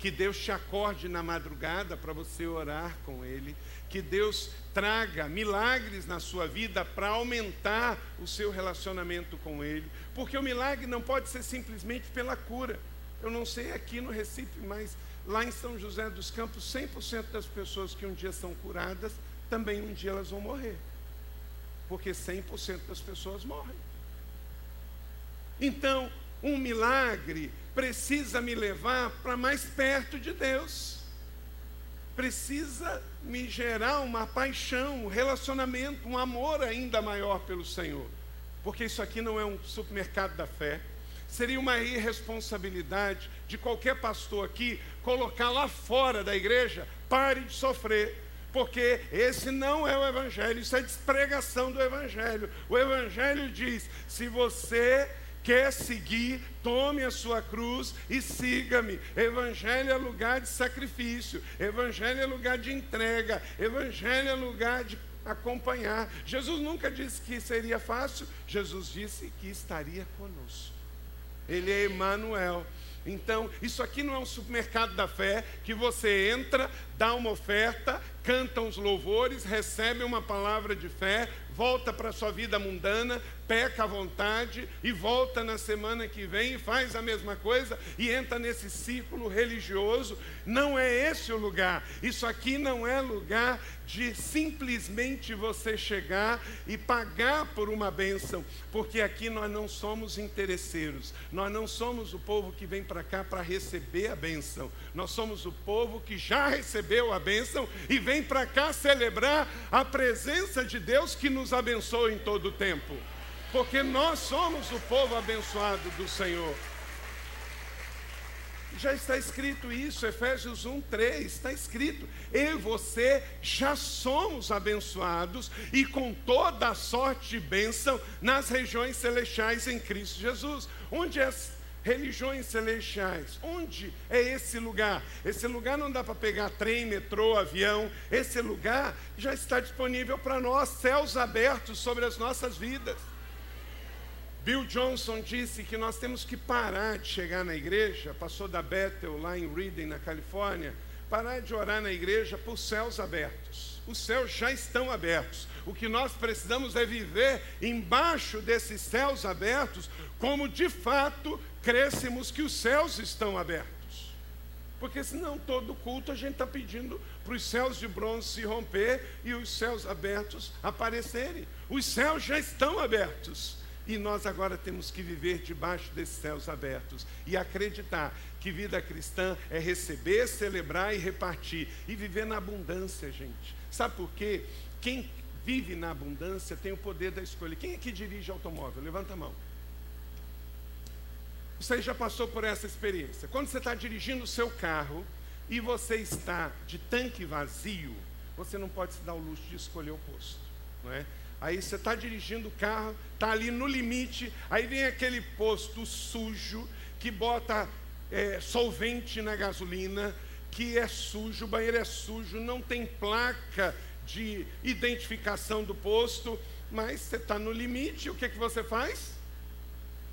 Que Deus te acorde na madrugada para você orar com Ele. Que Deus traga milagres na sua vida para aumentar o seu relacionamento com Ele. Porque o milagre não pode ser simplesmente pela cura. Eu não sei aqui no Recife, mas lá em São José dos Campos, 100% das pessoas que um dia são curadas, também um dia elas vão morrer. Porque 100% das pessoas morrem. Então, um milagre precisa me levar para mais perto de Deus. Precisa me gerar uma paixão, um relacionamento, um amor ainda maior pelo Senhor. Porque isso aqui não é um supermercado da fé. Seria uma irresponsabilidade de qualquer pastor aqui colocar lá fora da igreja, pare de sofrer. Porque esse não é o Evangelho, isso é despregação do Evangelho. O Evangelho diz: se você quer seguir, tome a sua cruz e siga-me. Evangelho é lugar de sacrifício, evangelho é lugar de entrega, evangelho é lugar de acompanhar. Jesus nunca disse que seria fácil, Jesus disse que estaria conosco. Ele é Emmanuel. Então, isso aqui não é um supermercado da fé que você entra, dá uma oferta, canta uns louvores, recebe uma palavra de fé, volta para a sua vida mundana, peca à vontade e volta na semana que vem e faz a mesma coisa e entra nesse círculo religioso. Não é esse o lugar. Isso aqui não é lugar de simplesmente você chegar e pagar por uma bênção, porque aqui nós não somos interesseiros, nós não somos o povo que vem para cá para receber a bênção, nós somos o povo que já recebeu a bênção e vem para cá celebrar a presença de Deus que nos abençoa em todo o tempo porque nós somos o povo abençoado do Senhor. Já está escrito isso, Efésios 1, 3, está escrito. Eu e você já somos abençoados e com toda a sorte de bênção nas regiões celestiais em Cristo Jesus. Onde é as religiões celestiais? Onde é esse lugar? Esse lugar não dá para pegar trem, metrô, avião. Esse lugar já está disponível para nós, céus abertos sobre as nossas vidas. Bill Johnson disse que nós temos que parar de chegar na igreja, passou da Bethel lá em Reading, na Califórnia, parar de orar na igreja por céus abertos. Os céus já estão abertos. O que nós precisamos é viver embaixo desses céus abertos, como de fato crescemos que os céus estão abertos. Porque senão todo culto a gente está pedindo para os céus de bronze se romper e os céus abertos aparecerem. Os céus já estão abertos. E nós agora temos que viver debaixo desses céus abertos e acreditar que vida cristã é receber, celebrar e repartir e viver na abundância, gente. Sabe por quê? Quem vive na abundância tem o poder da escolha. Quem é que dirige automóvel? Levanta a mão. Você já passou por essa experiência. Quando você está dirigindo o seu carro e você está de tanque vazio, você não pode se dar o luxo de escolher o posto, não é? Aí você está dirigindo o carro, está ali no limite, aí vem aquele posto sujo que bota é, solvente na gasolina, que é sujo, o banheiro é sujo, não tem placa de identificação do posto, mas você está no limite, o que, que você faz?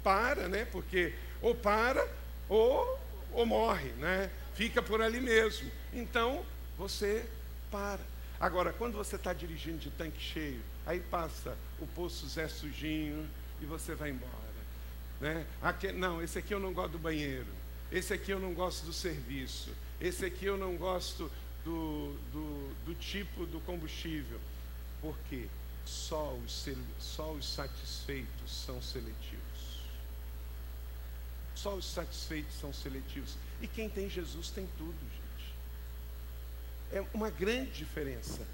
Para, né? Porque ou para ou, ou morre, né? Fica por ali mesmo. Então você para. Agora, quando você está dirigindo de tanque cheio, aí passa o poço Zé Sujinho e você vai embora. Né? Aqui, não, esse aqui eu não gosto do banheiro. Esse aqui eu não gosto do serviço. Esse aqui eu não gosto do, do, do tipo do combustível. Por quê? Só os, só os satisfeitos são seletivos. Só os satisfeitos são seletivos. E quem tem Jesus tem tudo. É uma grande diferença.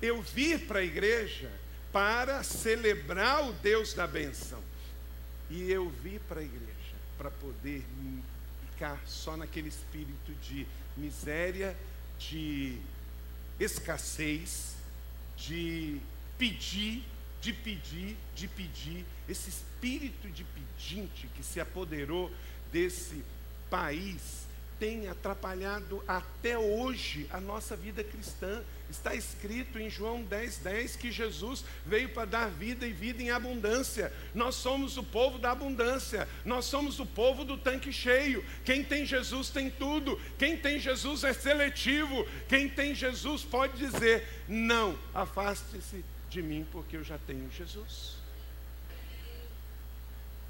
Eu vir para a igreja para celebrar o Deus da benção. E eu vi para a igreja para poder ficar só naquele espírito de miséria, de escassez, de pedir, de pedir, de pedir, esse espírito de pedinte que se apoderou desse país tem atrapalhado até hoje a nossa vida cristã. Está escrito em João 10, 10 que Jesus veio para dar vida e vida em abundância. Nós somos o povo da abundância, nós somos o povo do tanque cheio. Quem tem Jesus tem tudo, quem tem Jesus é seletivo, quem tem Jesus pode dizer: não, afaste-se de mim, porque eu já tenho Jesus.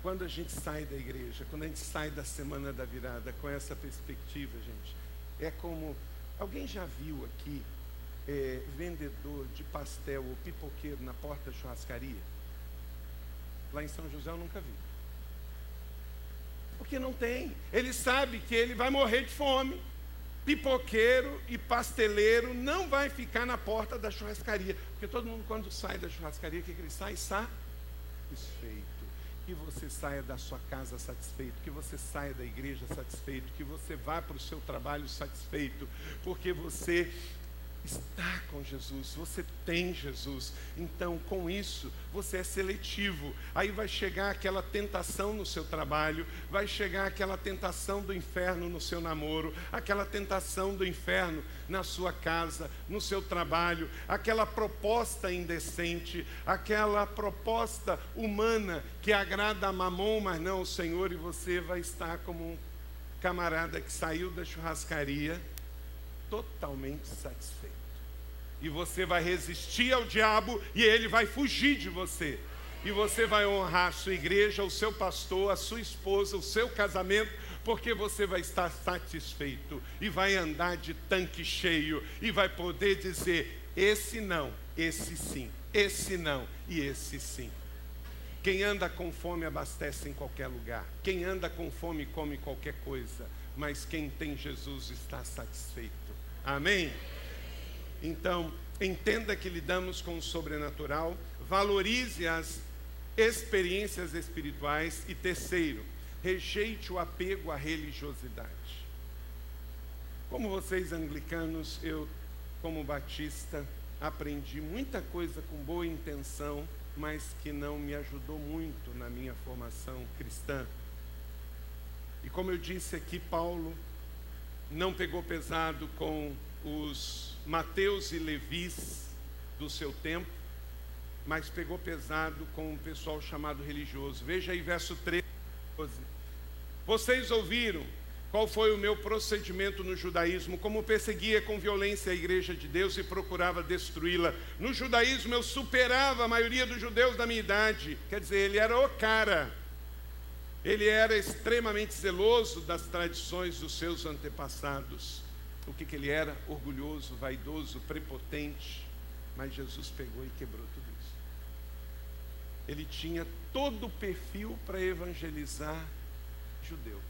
Quando a gente sai da igreja, quando a gente sai da semana da virada com essa perspectiva, gente, é como. Alguém já viu aqui é, vendedor de pastel ou pipoqueiro na porta da churrascaria? Lá em São José eu nunca vi. Porque não tem. Ele sabe que ele vai morrer de fome. Pipoqueiro e pasteleiro não vai ficar na porta da churrascaria. Porque todo mundo, quando sai da churrascaria, o que, que ele sai? Satisfeito que você saia da sua casa satisfeito, que você saia da igreja satisfeito, que você vá para o seu trabalho satisfeito, porque você está com Jesus, você tem Jesus. Então, com isso, você é seletivo. Aí vai chegar aquela tentação no seu trabalho, vai chegar aquela tentação do inferno no seu namoro, aquela tentação do inferno na sua casa, no seu trabalho, aquela proposta indecente, aquela proposta humana que agrada a mamon, mas não ao Senhor, e você vai estar como um camarada que saiu da churrascaria totalmente satisfeito. E você vai resistir ao diabo e ele vai fugir de você. E você vai honrar a sua igreja, o seu pastor, a sua esposa, o seu casamento, porque você vai estar satisfeito e vai andar de tanque cheio e vai poder dizer: esse não, esse sim, esse não e esse sim. Quem anda com fome abastece em qualquer lugar. Quem anda com fome come qualquer coisa. Mas quem tem Jesus está satisfeito. Amém? Então, entenda que lidamos com o sobrenatural, valorize as experiências espirituais e terceiro, rejeite o apego à religiosidade. Como vocês anglicanos, eu, como batista, aprendi muita coisa com boa intenção, mas que não me ajudou muito na minha formação cristã. E como eu disse aqui, Paulo não pegou pesado com os Mateus e Levis do seu tempo, mas pegou pesado com um pessoal chamado religioso. Veja aí verso 13. Vocês ouviram qual foi o meu procedimento no judaísmo, como perseguia com violência a igreja de Deus e procurava destruí-la. No judaísmo eu superava a maioria dos judeus da minha idade, quer dizer, ele era o cara. Ele era extremamente zeloso das tradições dos seus antepassados o que, que ele era? Orgulhoso, vaidoso, prepotente. Mas Jesus pegou e quebrou tudo isso. Ele tinha todo o perfil para evangelizar judeu.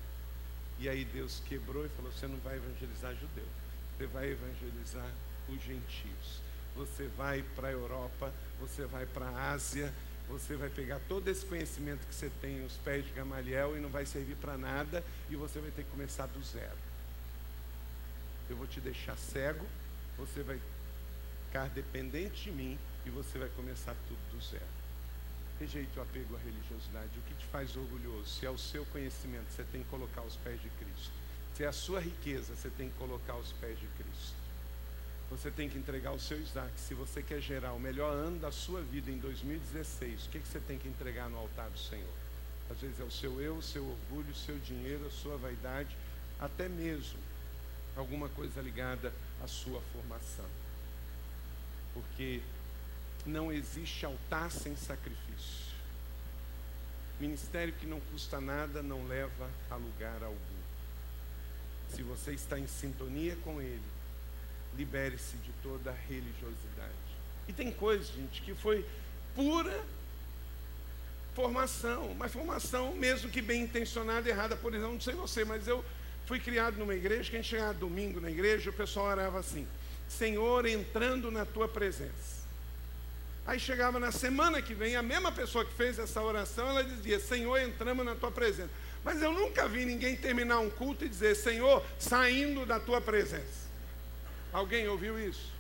E aí Deus quebrou e falou: Você não vai evangelizar judeu, você vai evangelizar os gentios. Você vai para a Europa, você vai para a Ásia, você vai pegar todo esse conhecimento que você tem nos pés de Gamaliel e não vai servir para nada, e você vai ter que começar do zero eu vou te deixar cego, você vai ficar dependente de mim e você vai começar tudo do zero. Rejeite o apego à religiosidade. O que te faz orgulhoso? Se é o seu conhecimento, você tem que colocar os pés de Cristo. Se é a sua riqueza, você tem que colocar os pés de Cristo. Você tem que entregar o seu Isaac. Se você quer gerar o melhor ano da sua vida em 2016, o que, que você tem que entregar no altar do Senhor? Às vezes é o seu eu, o seu orgulho, o seu dinheiro, a sua vaidade, até mesmo alguma coisa ligada à sua formação. porque não existe altar sem sacrifício. Ministério que não custa nada não leva a lugar algum. Se você está em sintonia com Ele, libere-se de toda religiosidade. E tem coisa, gente, que foi pura formação, mas formação mesmo que bem intencionada, errada. Por exemplo, não sei você, mas eu fui criado numa igreja que a gente chegava domingo na igreja, o pessoal orava assim: Senhor, entrando na tua presença. Aí chegava na semana que vem, a mesma pessoa que fez essa oração, ela dizia: Senhor, entramos na tua presença. Mas eu nunca vi ninguém terminar um culto e dizer: Senhor, saindo da tua presença. Alguém ouviu isso?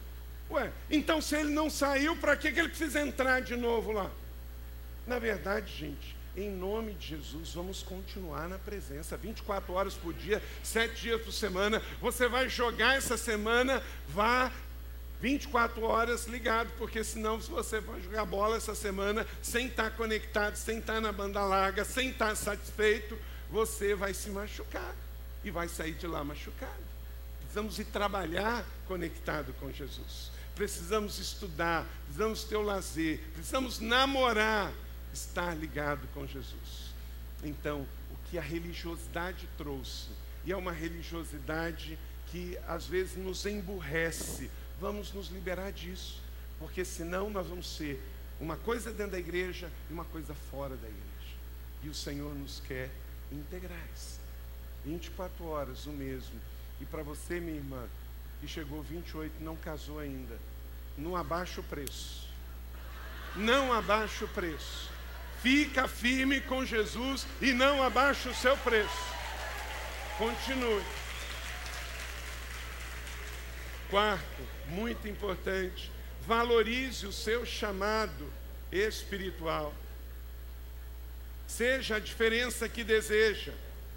Ué, então se ele não saiu, para que ele precisa entrar de novo lá? Na verdade, gente, em nome de Jesus, vamos continuar na presença 24 horas por dia, 7 dias por semana. Você vai jogar essa semana, vá 24 horas ligado, porque senão, se você for jogar bola essa semana sem estar conectado, sem estar na banda larga, sem estar satisfeito, você vai se machucar e vai sair de lá machucado. Precisamos ir trabalhar conectado com Jesus. Precisamos estudar, precisamos ter o lazer, precisamos namorar, estar ligado com Jesus. Então, o que a religiosidade trouxe, e é uma religiosidade que às vezes nos emburrece, vamos nos liberar disso, porque senão nós vamos ser uma coisa dentro da igreja e uma coisa fora da igreja. E o Senhor nos quer integrais. 24 horas, o mesmo. E para você, minha irmã, que chegou 28 não casou ainda, não abaixa o preço. Não abaixa o preço. Fica firme com Jesus e não abaixa o seu preço. Continue. Quarto, muito importante, valorize o seu chamado espiritual. Seja a diferença que deseja.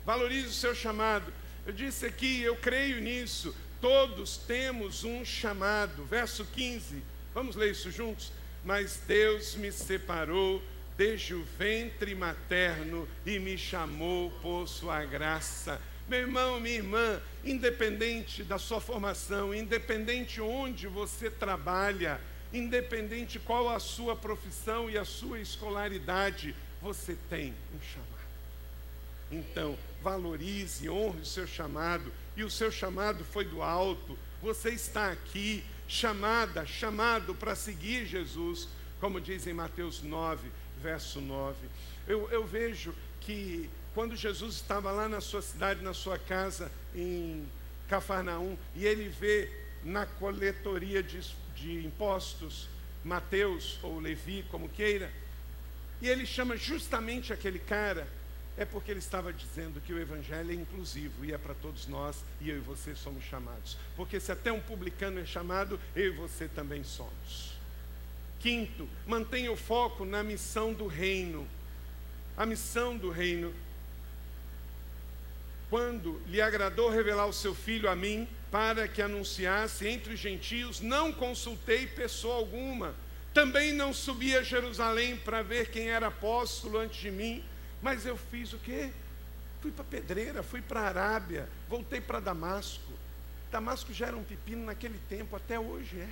Valorize o seu chamado. Eu disse aqui, eu creio nisso. Todos temos um chamado. Verso 15. Vamos ler isso juntos? Mas Deus me separou desde o ventre materno e me chamou por sua graça. Meu irmão, minha irmã, independente da sua formação, independente onde você trabalha, independente qual a sua profissão e a sua escolaridade, você tem um chamado. Então, valorize, honre o seu chamado, e o seu chamado foi do alto. Você está aqui, chamada, chamado para seguir Jesus, como diz em Mateus 9, verso 9. Eu, eu vejo que quando Jesus estava lá na sua cidade, na sua casa, em Cafarnaum, e ele vê na coletoria de, de impostos, Mateus ou Levi, como queira, e ele chama justamente aquele cara, é porque ele estava dizendo que o Evangelho é inclusivo e é para todos nós, e eu e você somos chamados. Porque se até um publicano é chamado, eu e você também somos. Quinto, mantenha o foco na missão do reino. A missão do reino. Quando lhe agradou revelar o seu filho a mim, para que anunciasse entre os gentios, não consultei pessoa alguma. Também não subi a Jerusalém para ver quem era apóstolo antes de mim, mas eu fiz o quê? Fui para Pedreira, fui para Arábia, voltei para Damasco. Damasco já era um pepino naquele tempo, até hoje é.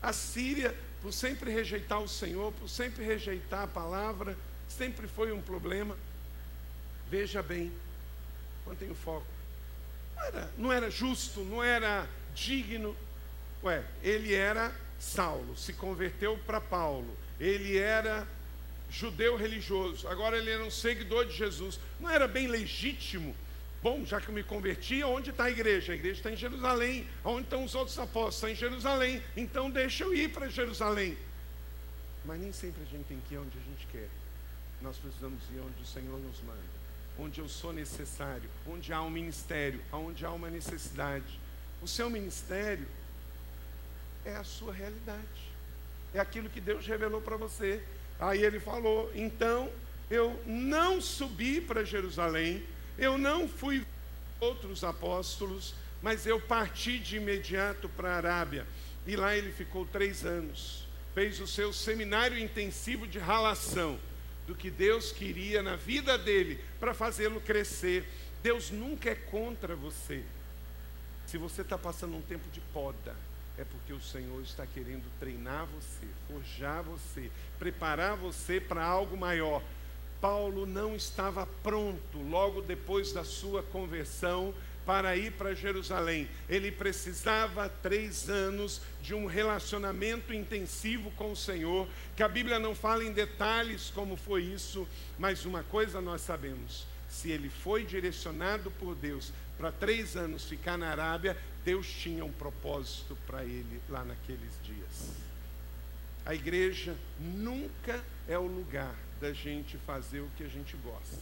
A Síria, por sempre rejeitar o Senhor, por sempre rejeitar a palavra, sempre foi um problema. Veja bem, mantém o foco. Não era, não era justo, não era digno. Ué, ele era Saulo, se converteu para Paulo. Ele era judeu religioso, agora ele era um seguidor de Jesus. Não era bem legítimo Bom, já que eu me converti, onde está a igreja? A igreja está em Jerusalém. Onde estão os outros apóstolos? Está em Jerusalém. Então deixa eu ir para Jerusalém. Mas nem sempre a gente tem que ir onde a gente quer. Nós precisamos ir onde o Senhor nos manda. Onde eu sou necessário. Onde há um ministério. Onde há uma necessidade. O seu ministério é a sua realidade. É aquilo que Deus revelou para você. Aí ele falou: então eu não subi para Jerusalém eu não fui outros apóstolos, mas eu parti de imediato para a Arábia. E lá ele ficou três anos. Fez o seu seminário intensivo de ralação do que Deus queria na vida dele para fazê-lo crescer. Deus nunca é contra você. Se você está passando um tempo de poda, é porque o Senhor está querendo treinar você, forjar você, preparar você para algo maior. Paulo não estava pronto logo depois da sua conversão para ir para Jerusalém. Ele precisava três anos de um relacionamento intensivo com o Senhor, que a Bíblia não fala em detalhes como foi isso, mas uma coisa nós sabemos: se ele foi direcionado por Deus para três anos ficar na Arábia, Deus tinha um propósito para ele lá naqueles dias. A igreja nunca é o lugar da gente fazer o que a gente gosta.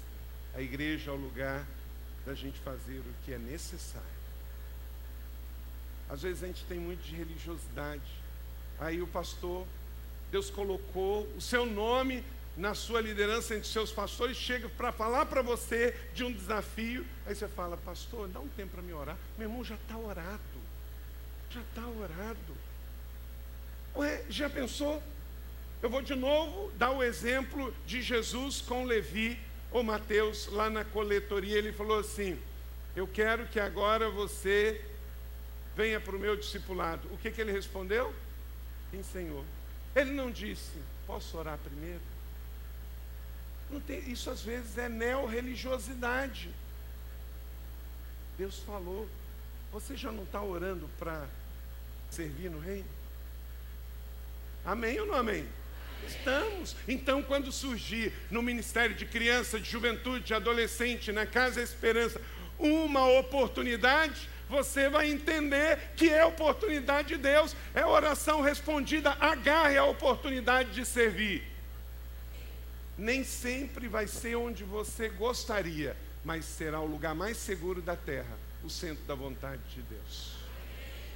A igreja é o lugar da gente fazer o que é necessário. Às vezes a gente tem muito de religiosidade. Aí o pastor, Deus colocou o seu nome na sua liderança entre seus pastores, chega para falar para você de um desafio. Aí você fala, pastor, dá um tempo para me orar. Meu irmão já está orado. Já está orado. Ué, já pensou? Eu vou de novo dar o exemplo de Jesus com Levi ou Mateus lá na coletoria. Ele falou assim: Eu quero que agora você venha para o meu discipulado. O que, que ele respondeu? Sim, Senhor. Ele não disse, posso orar primeiro? Tem, isso às vezes é neo-religiosidade. Deus falou, você já não está orando para servir no reino? Amém ou não amém? Estamos. Então, quando surgir no Ministério de Criança, de Juventude, de Adolescente, na Casa Esperança, uma oportunidade, você vai entender que é oportunidade de Deus, é oração respondida, agarre a oportunidade de servir. Nem sempre vai ser onde você gostaria, mas será o lugar mais seguro da terra, o centro da vontade de Deus.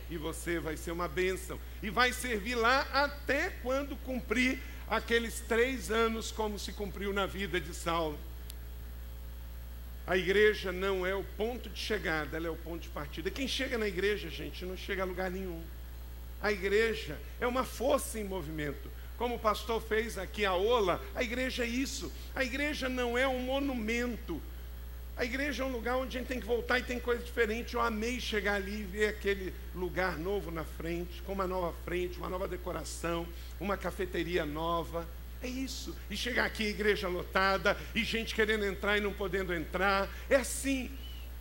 E você vai ser uma bênção, e vai servir lá até quando cumprir aqueles três anos, como se cumpriu na vida de Saulo. A igreja não é o ponto de chegada, ela é o ponto de partida. Quem chega na igreja, gente, não chega a lugar nenhum. A igreja é uma força em movimento. Como o pastor fez aqui a Ola, a igreja é isso. A igreja não é um monumento. A igreja é um lugar onde a gente tem que voltar e tem coisa diferente. Eu amei chegar ali e ver aquele lugar novo na frente, com uma nova frente, uma nova decoração, uma cafeteria nova. É isso. E chegar aqui, igreja lotada, e gente querendo entrar e não podendo entrar. É assim.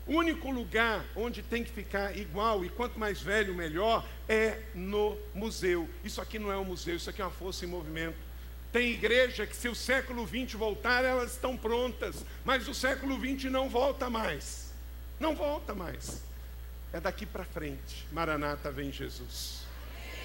O único lugar onde tem que ficar igual, e quanto mais velho, melhor, é no museu. Isso aqui não é um museu, isso aqui é uma força em movimento. Tem igreja que, se o século XX voltar, elas estão prontas, mas o século XX não volta mais. Não volta mais. É daqui para frente. Maranata vem Jesus.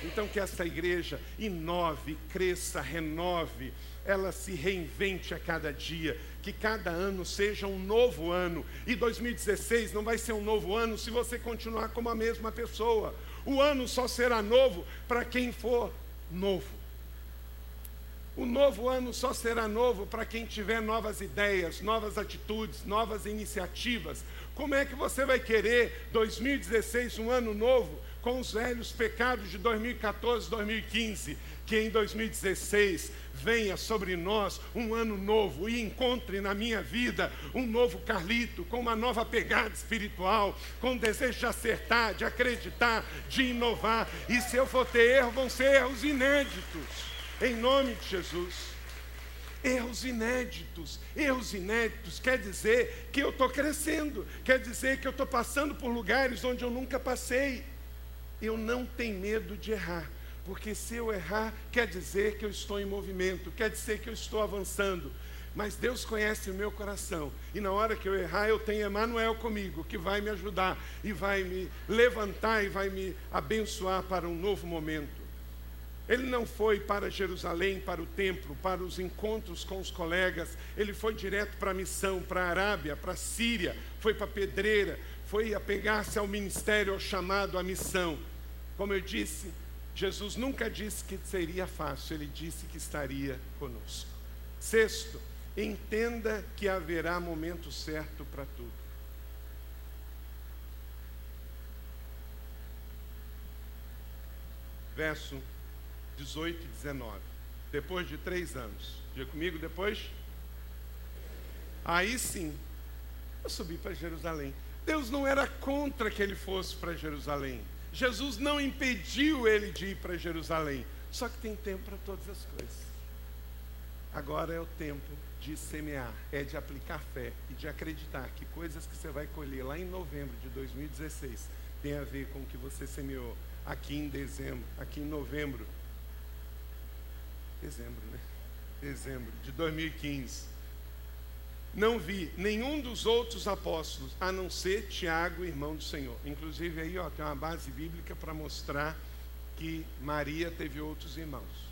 Então que essa igreja inove, cresça, renove, ela se reinvente a cada dia, que cada ano seja um novo ano. E 2016 não vai ser um novo ano se você continuar como a mesma pessoa. O ano só será novo para quem for novo. O novo ano só será novo para quem tiver novas ideias, novas atitudes, novas iniciativas. Como é que você vai querer 2016 um ano novo com os velhos pecados de 2014, 2015, que em 2016 venha sobre nós um ano novo e encontre na minha vida um novo Carlito, com uma nova pegada espiritual, com desejo de acertar, de acreditar, de inovar. E se eu for ter erro, vão ser erros inéditos, em nome de Jesus. Erros inéditos, erros inéditos quer dizer que eu estou crescendo, quer dizer que eu estou passando por lugares onde eu nunca passei eu não tenho medo de errar, porque se eu errar, quer dizer que eu estou em movimento, quer dizer que eu estou avançando. Mas Deus conhece o meu coração, e na hora que eu errar, eu tenho Emmanuel comigo, que vai me ajudar e vai me levantar e vai me abençoar para um novo momento. Ele não foi para Jerusalém, para o templo, para os encontros com os colegas, ele foi direto para a missão, para a Arábia, para a Síria, foi para a pedreira, foi apegar-se ao ministério, ao chamado, à missão. Como eu disse, Jesus nunca disse que seria fácil, ele disse que estaria conosco. Sexto, entenda que haverá momento certo para tudo. Verso 18 e 19. Depois de três anos. Diga comigo depois. Aí sim, eu subi para Jerusalém. Deus não era contra que ele fosse para Jerusalém. Jesus não impediu ele de ir para Jerusalém. Só que tem tempo para todas as coisas. Agora é o tempo de semear, é de aplicar fé e de acreditar que coisas que você vai colher lá em novembro de 2016 tem a ver com o que você semeou aqui em dezembro, aqui em novembro. Dezembro, né? Dezembro de 2015. Não vi nenhum dos outros apóstolos, a não ser Tiago, irmão do Senhor. Inclusive aí, ó, tem uma base bíblica para mostrar que Maria teve outros irmãos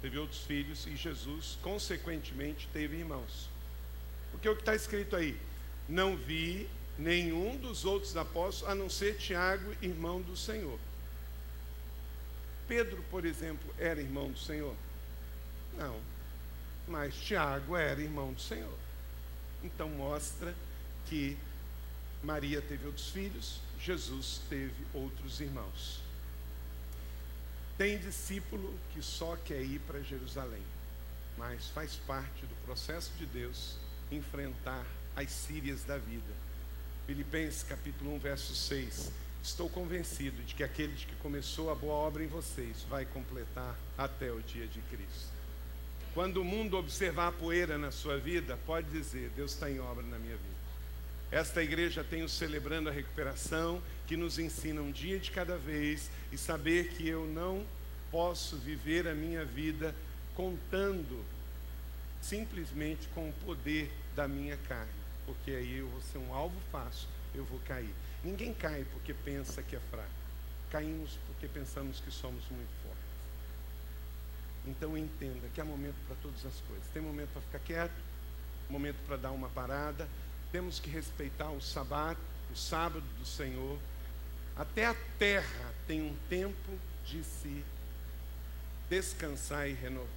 teve outros filhos e Jesus, consequentemente, teve irmãos. Porque o que está escrito aí? Não vi nenhum dos outros apóstolos, a não ser Tiago, irmão do Senhor. Pedro, por exemplo, era irmão do Senhor? Não. Mas Tiago era irmão do Senhor. Então mostra que Maria teve outros filhos, Jesus teve outros irmãos. Tem discípulo que só quer ir para Jerusalém, mas faz parte do processo de Deus enfrentar as sírias da vida. Filipenses capítulo 1, verso 6. Estou convencido de que aquele que começou a boa obra em vocês vai completar até o dia de Cristo. Quando o mundo observar a poeira na sua vida, pode dizer: Deus está em obra na minha vida. Esta igreja tem o celebrando a recuperação, que nos ensina um dia de cada vez e saber que eu não posso viver a minha vida contando simplesmente com o poder da minha carne, porque aí eu vou ser um alvo fácil, eu vou cair. Ninguém cai porque pensa que é fraco. Caímos porque pensamos que somos muito fortes. Então entenda que há momento para todas as coisas. Tem momento para ficar quieto, momento para dar uma parada, temos que respeitar o sábado, o sábado do Senhor. Até a terra tem um tempo de se descansar e renovar.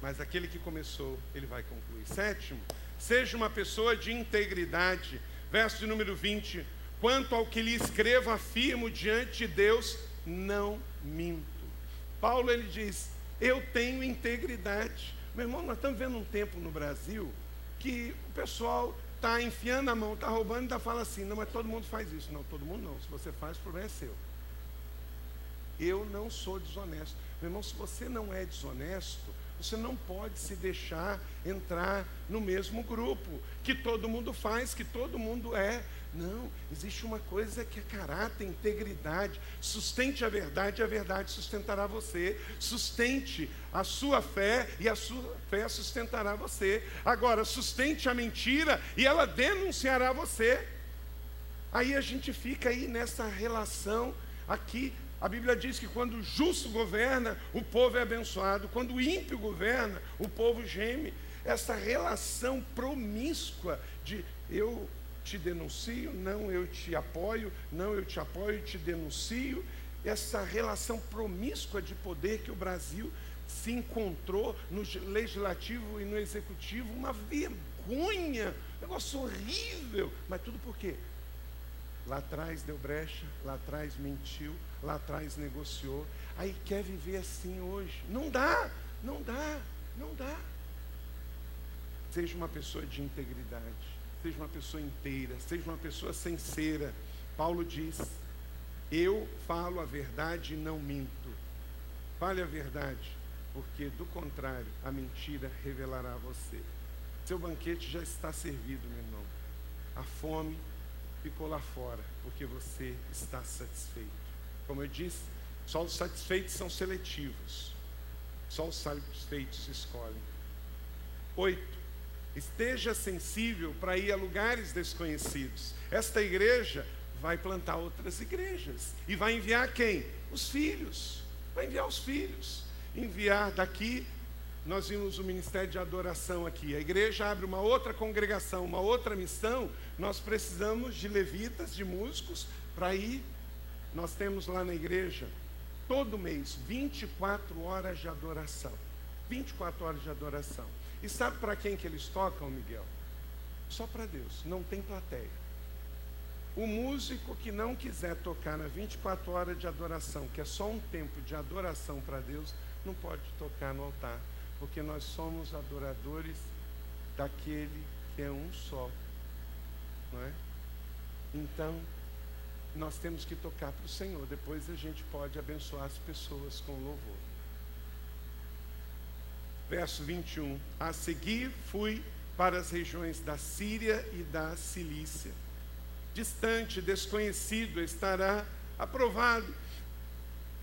Mas aquele que começou, ele vai concluir. Sétimo, seja uma pessoa de integridade. Verso de número 20. Quanto ao que lhe escrevo, afirmo diante de Deus, não minto. Paulo ele diz: Eu tenho integridade. Meu irmão, nós estamos vendo um tempo no Brasil que o pessoal está enfiando a mão, está roubando e ainda fala assim, não, mas todo mundo faz isso. Não, todo mundo não. Se você faz, o problema é seu. Eu não sou desonesto. Meu irmão, se você não é desonesto, você não pode se deixar entrar no mesmo grupo que todo mundo faz, que todo mundo é. Não, existe uma coisa que é caráter, integridade. Sustente a verdade, a verdade sustentará você. Sustente a sua fé e a sua fé sustentará você. Agora, sustente a mentira e ela denunciará você. Aí a gente fica aí nessa relação aqui. A Bíblia diz que quando o justo governa, o povo é abençoado. Quando o ímpio governa, o povo geme. Essa relação promíscua de eu te denuncio, não eu te apoio, não eu te apoio e te denuncio. Essa relação promíscua de poder que o Brasil se encontrou no legislativo e no executivo, uma vergonha, um negócio horrível. Mas tudo por quê? Lá atrás deu brecha, lá atrás mentiu, lá atrás negociou. Aí quer viver assim hoje. Não dá, não dá, não dá. Seja uma pessoa de integridade seja uma pessoa inteira, seja uma pessoa sincera. Paulo diz: Eu falo a verdade e não minto. Fale a verdade, porque do contrário, a mentira revelará você. Seu banquete já está servido, meu irmão. A fome ficou lá fora, porque você está satisfeito. Como eu disse, só os satisfeitos são seletivos. Só os satisfeitos escolhem. Oito. Esteja sensível para ir a lugares desconhecidos. Esta igreja vai plantar outras igrejas. E vai enviar quem? Os filhos. Vai enviar os filhos. Enviar daqui. Nós vimos o ministério de adoração aqui. A igreja abre uma outra congregação, uma outra missão. Nós precisamos de levitas, de músicos, para ir. Nós temos lá na igreja, todo mês, 24 horas de adoração. 24 horas de adoração. E sabe para quem que eles tocam, Miguel? Só para Deus, não tem plateia. O músico que não quiser tocar na 24 horas de adoração, que é só um tempo de adoração para Deus, não pode tocar no altar, porque nós somos adoradores daquele que é um só, não é? Então, nós temos que tocar para o Senhor. Depois a gente pode abençoar as pessoas com louvor. Verso 21. A seguir fui para as regiões da Síria e da Cilícia. Distante, desconhecido, estará aprovado.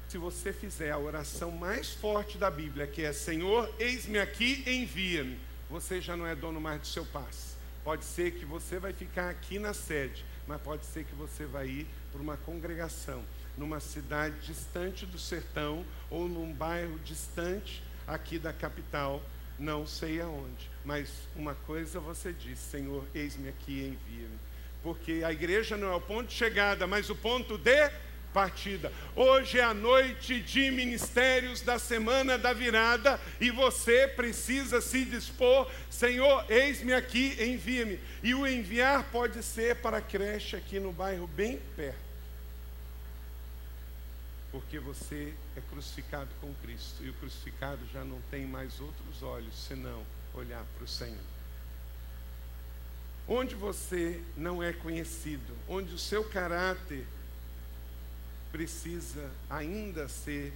Se você fizer a oração mais forte da Bíblia, que é Senhor, eis-me aqui, envia-me, você já não é dono mais do seu passe. Pode ser que você vai ficar aqui na sede, mas pode ser que você vai ir para uma congregação, numa cidade distante do sertão ou num bairro distante aqui da capital, não sei aonde. Mas uma coisa você diz: Senhor, eis-me aqui, envia-me. Porque a igreja não é o ponto de chegada, mas o ponto de partida. Hoje é a noite de ministérios da semana da virada e você precisa se dispor, Senhor, eis-me aqui, envia-me. E o enviar pode ser para a creche aqui no bairro bem perto. Porque você é crucificado com Cristo e o crucificado já não tem mais outros olhos senão olhar para o Senhor. Onde você não é conhecido, onde o seu caráter precisa ainda ser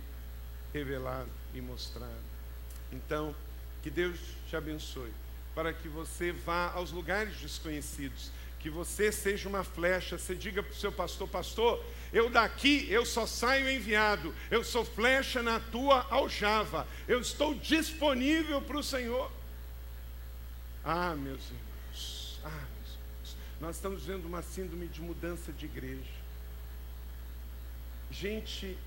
revelado e mostrado. Então, que Deus te abençoe, para que você vá aos lugares desconhecidos, que você seja uma flecha, você diga para o seu pastor, pastor, eu daqui, eu só saio enviado, eu sou flecha na tua aljava, eu estou disponível para o Senhor. Ah, meus irmãos, ah, meus irmãos, nós estamos vendo uma síndrome de mudança de igreja gente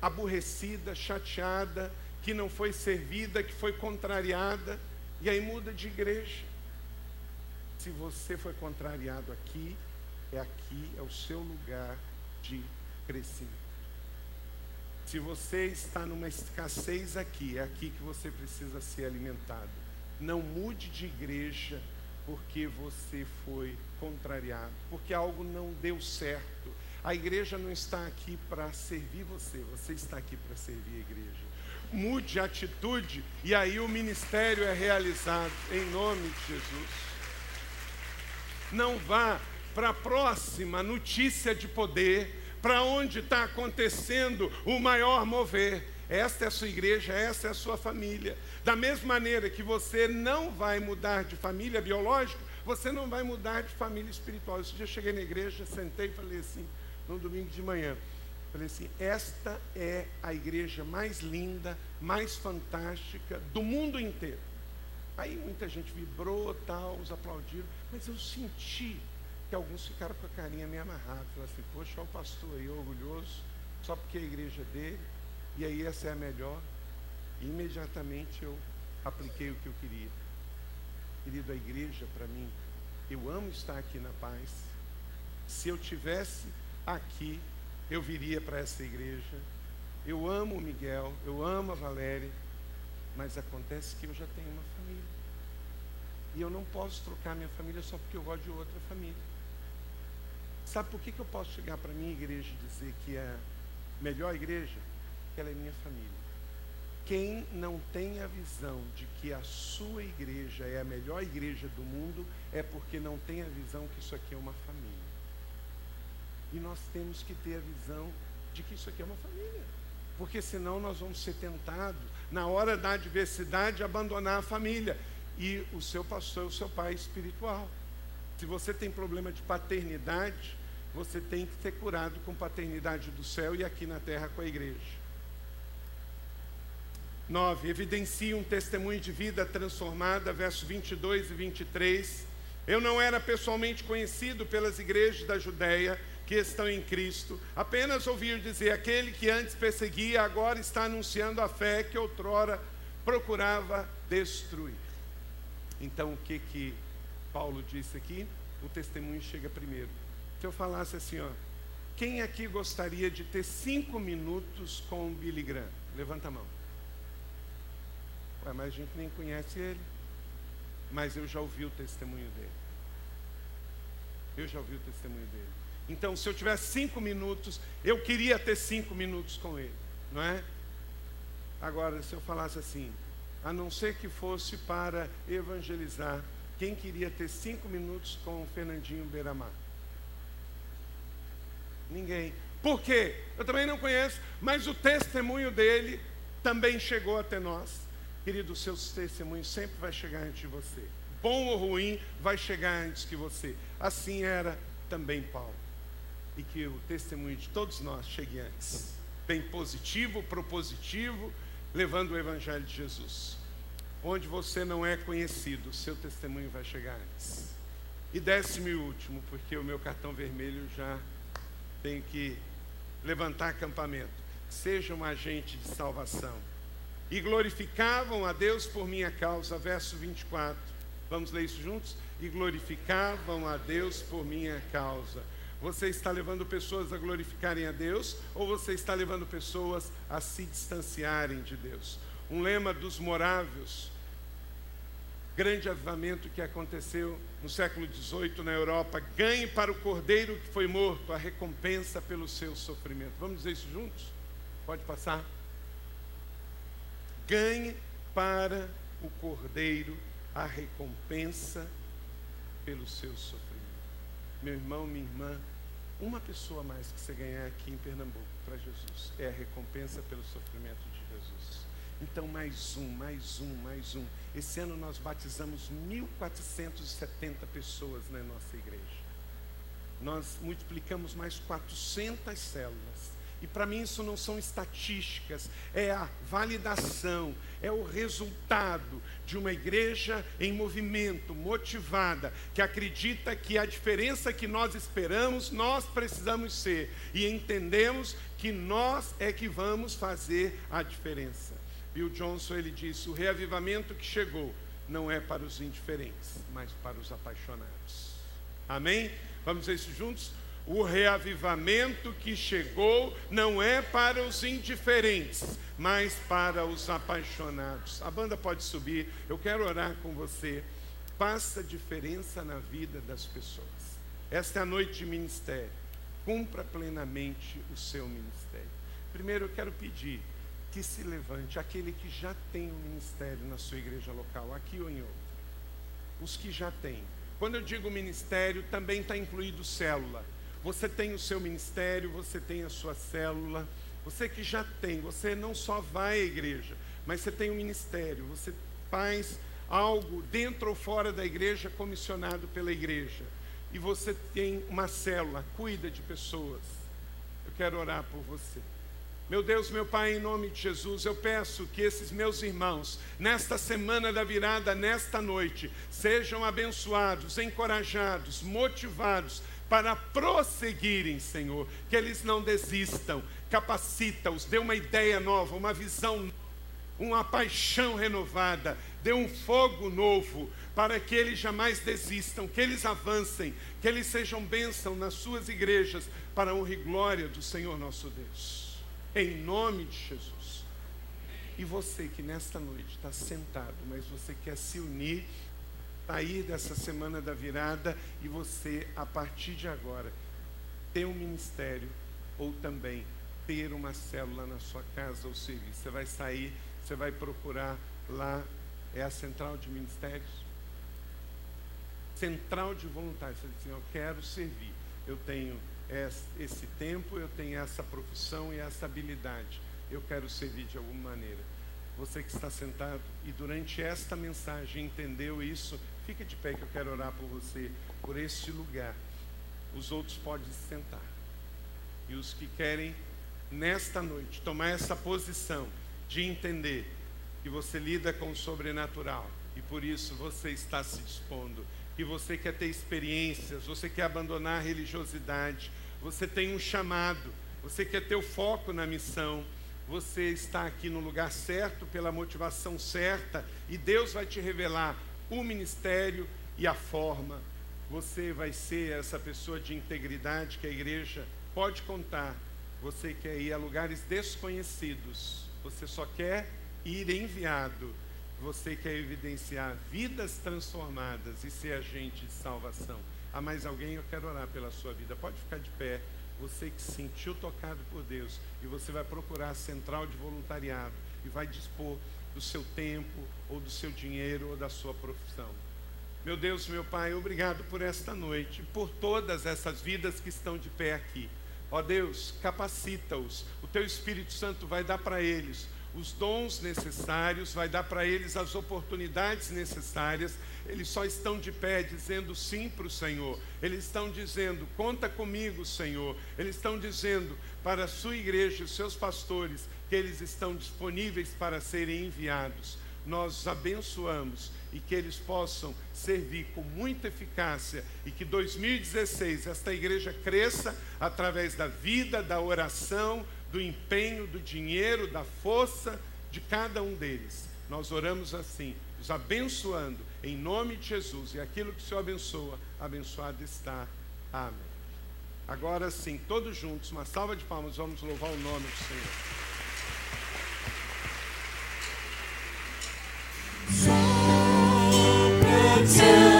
aborrecida, chateada, que não foi servida, que foi contrariada, e aí muda de igreja. Se você foi contrariado aqui, é aqui, é o seu lugar de crescimento. Se você está numa escassez aqui, é aqui que você precisa ser alimentado. Não mude de igreja porque você foi contrariado, porque algo não deu certo a igreja não está aqui para servir você, você está aqui para servir a igreja. Mude a atitude e aí o ministério é realizado em nome de Jesus. Não vá para a próxima notícia de poder, para onde está acontecendo o maior mover. Esta é a sua igreja, essa é a sua família. Da mesma maneira que você não vai mudar de família biológica, você não vai mudar de família espiritual. Esse eu cheguei na igreja, sentei e falei assim: no domingo de manhã. Falei assim: esta é a igreja mais linda, mais fantástica do mundo inteiro. Aí muita gente vibrou, tal, os aplaudiram, mas eu senti que alguns ficaram com a carinha meio amarrada. Falaram assim: poxa, olha o pastor aí orgulhoso, só porque é a igreja dele, e aí essa é a melhor. Imediatamente eu apliquei o que eu queria. Querido, a igreja para mim, eu amo estar aqui na paz. Se eu tivesse aqui, eu viria para essa igreja. Eu amo o Miguel, eu amo a Valéria, mas acontece que eu já tenho uma família. E eu não posso trocar minha família só porque eu gosto de outra família. Sabe por que, que eu posso chegar para a minha igreja e dizer que é a melhor igreja? Que ela é minha família. Quem não tem a visão de que a sua igreja é a melhor igreja do mundo é porque não tem a visão que isso aqui é uma família. E nós temos que ter a visão de que isso aqui é uma família. Porque senão nós vamos ser tentados, na hora da adversidade, abandonar a família. E o seu pastor é o seu pai espiritual. Se você tem problema de paternidade, você tem que ser curado com paternidade do céu e aqui na terra com a igreja. 9. Evidencie um testemunho de vida transformada, versos 22 e 23. Eu não era pessoalmente conhecido pelas igrejas da Judéia, que estão em Cristo, apenas ouvir dizer: aquele que antes perseguia, agora está anunciando a fé que outrora procurava destruir. Então, o que que Paulo disse aqui? O testemunho chega primeiro. Se eu falasse assim, ó, quem aqui gostaria de ter cinco minutos com o Billy Graham? Levanta a mão. Ué, mas a gente nem conhece ele. Mas eu já ouvi o testemunho dele. Eu já ouvi o testemunho dele. Então, se eu tivesse cinco minutos, eu queria ter cinco minutos com ele, não é? Agora, se eu falasse assim, a não ser que fosse para evangelizar, quem queria ter cinco minutos com o Fernandinho Beiramar? Ninguém. Por quê? Eu também não conheço, mas o testemunho dele também chegou até nós. Querido, o seu testemunho sempre vai chegar antes de você. Bom ou ruim, vai chegar antes que você. Assim era também Paulo. E que o testemunho de todos nós chegue antes. Bem positivo, propositivo, levando o Evangelho de Jesus. Onde você não é conhecido, seu testemunho vai chegar antes. E décimo e último, porque o meu cartão vermelho já tem que levantar acampamento. Seja um agente de salvação. E glorificavam a Deus por minha causa. Verso 24. Vamos ler isso juntos? E glorificavam a Deus por minha causa. Você está levando pessoas a glorificarem a Deus ou você está levando pessoas a se distanciarem de Deus? Um lema dos morávios, grande avivamento que aconteceu no século XVIII na Europa, ganhe para o cordeiro que foi morto a recompensa pelo seu sofrimento. Vamos dizer isso juntos? Pode passar? Ganhe para o cordeiro a recompensa pelo seu sofrimento. Meu irmão, minha irmã, uma pessoa mais que você ganhar aqui em Pernambuco para Jesus é a recompensa pelo sofrimento de Jesus. Então, mais um, mais um, mais um. Esse ano nós batizamos 1.470 pessoas na nossa igreja. Nós multiplicamos mais 400 células. E para mim isso não são estatísticas, é a validação, é o resultado de uma igreja em movimento, motivada, que acredita que a diferença que nós esperamos, nós precisamos ser e entendemos que nós é que vamos fazer a diferença. Bill Johnson ele disse: o reavivamento que chegou não é para os indiferentes, mas para os apaixonados. Amém? Vamos ver isso juntos? O reavivamento que chegou não é para os indiferentes, mas para os apaixonados. A banda pode subir, eu quero orar com você. Faça diferença na vida das pessoas. Esta é a noite de ministério. Cumpra plenamente o seu ministério. Primeiro eu quero pedir que se levante aquele que já tem um ministério na sua igreja local, aqui ou em outra. Os que já têm. Quando eu digo ministério, também está incluído célula. Você tem o seu ministério, você tem a sua célula. Você que já tem, você não só vai à igreja, mas você tem um ministério, você faz algo dentro ou fora da igreja comissionado pela igreja. E você tem uma célula, cuida de pessoas. Eu quero orar por você. Meu Deus, meu Pai, em nome de Jesus, eu peço que esses meus irmãos, nesta semana da virada, nesta noite, sejam abençoados, encorajados, motivados para prosseguirem, Senhor, que eles não desistam, capacita-os, dê uma ideia nova, uma visão, uma paixão renovada, dê um fogo novo, para que eles jamais desistam, que eles avancem, que eles sejam bênção nas suas igrejas, para a honra e glória do Senhor nosso Deus em nome de Jesus. E você que nesta noite está sentado, mas você quer se unir, sair dessa semana da virada e você, a partir de agora, ter um ministério ou também ter uma célula na sua casa ou serviço. Você vai sair, você vai procurar lá, é a central de ministérios. Central de voluntários. Você diz assim, eu quero servir. Eu tenho esse tempo, eu tenho essa profissão e essa habilidade. Eu quero servir de alguma maneira. Você que está sentado e durante esta mensagem entendeu isso, fica de pé que eu quero orar por você, por este lugar. Os outros podem se sentar. E os que querem, nesta noite, tomar essa posição de entender que você lida com o sobrenatural e por isso você está se dispondo que você quer ter experiências, você quer abandonar a religiosidade, você tem um chamado, você quer ter o foco na missão, você está aqui no lugar certo, pela motivação certa, e Deus vai te revelar o ministério e a forma. Você vai ser essa pessoa de integridade que a igreja pode contar. Você quer ir a lugares desconhecidos, você só quer ir enviado você quer evidenciar vidas transformadas e ser agente de salvação. Há mais alguém? Eu quero orar pela sua vida. Pode ficar de pé. Você que se sentiu tocado por Deus e você vai procurar a central de voluntariado e vai dispor do seu tempo ou do seu dinheiro ou da sua profissão. Meu Deus, meu Pai, obrigado por esta noite, por todas essas vidas que estão de pé aqui. Ó Deus, capacita-os. O teu Espírito Santo vai dar para eles os dons necessários, vai dar para eles as oportunidades necessárias. Eles só estão de pé dizendo sim para o Senhor. Eles estão dizendo: conta comigo, Senhor. Eles estão dizendo para a sua igreja, os seus pastores, que eles estão disponíveis para serem enviados. Nós os abençoamos e que eles possam servir com muita eficácia e que 2016 esta igreja cresça através da vida, da oração, do empenho, do dinheiro, da força de cada um deles. Nós oramos assim, os abençoando em nome de Jesus. E aquilo que o Senhor abençoa, abençoado está. Amém. Agora sim, todos juntos, uma salva de palmas, vamos louvar o nome do Senhor. Sopra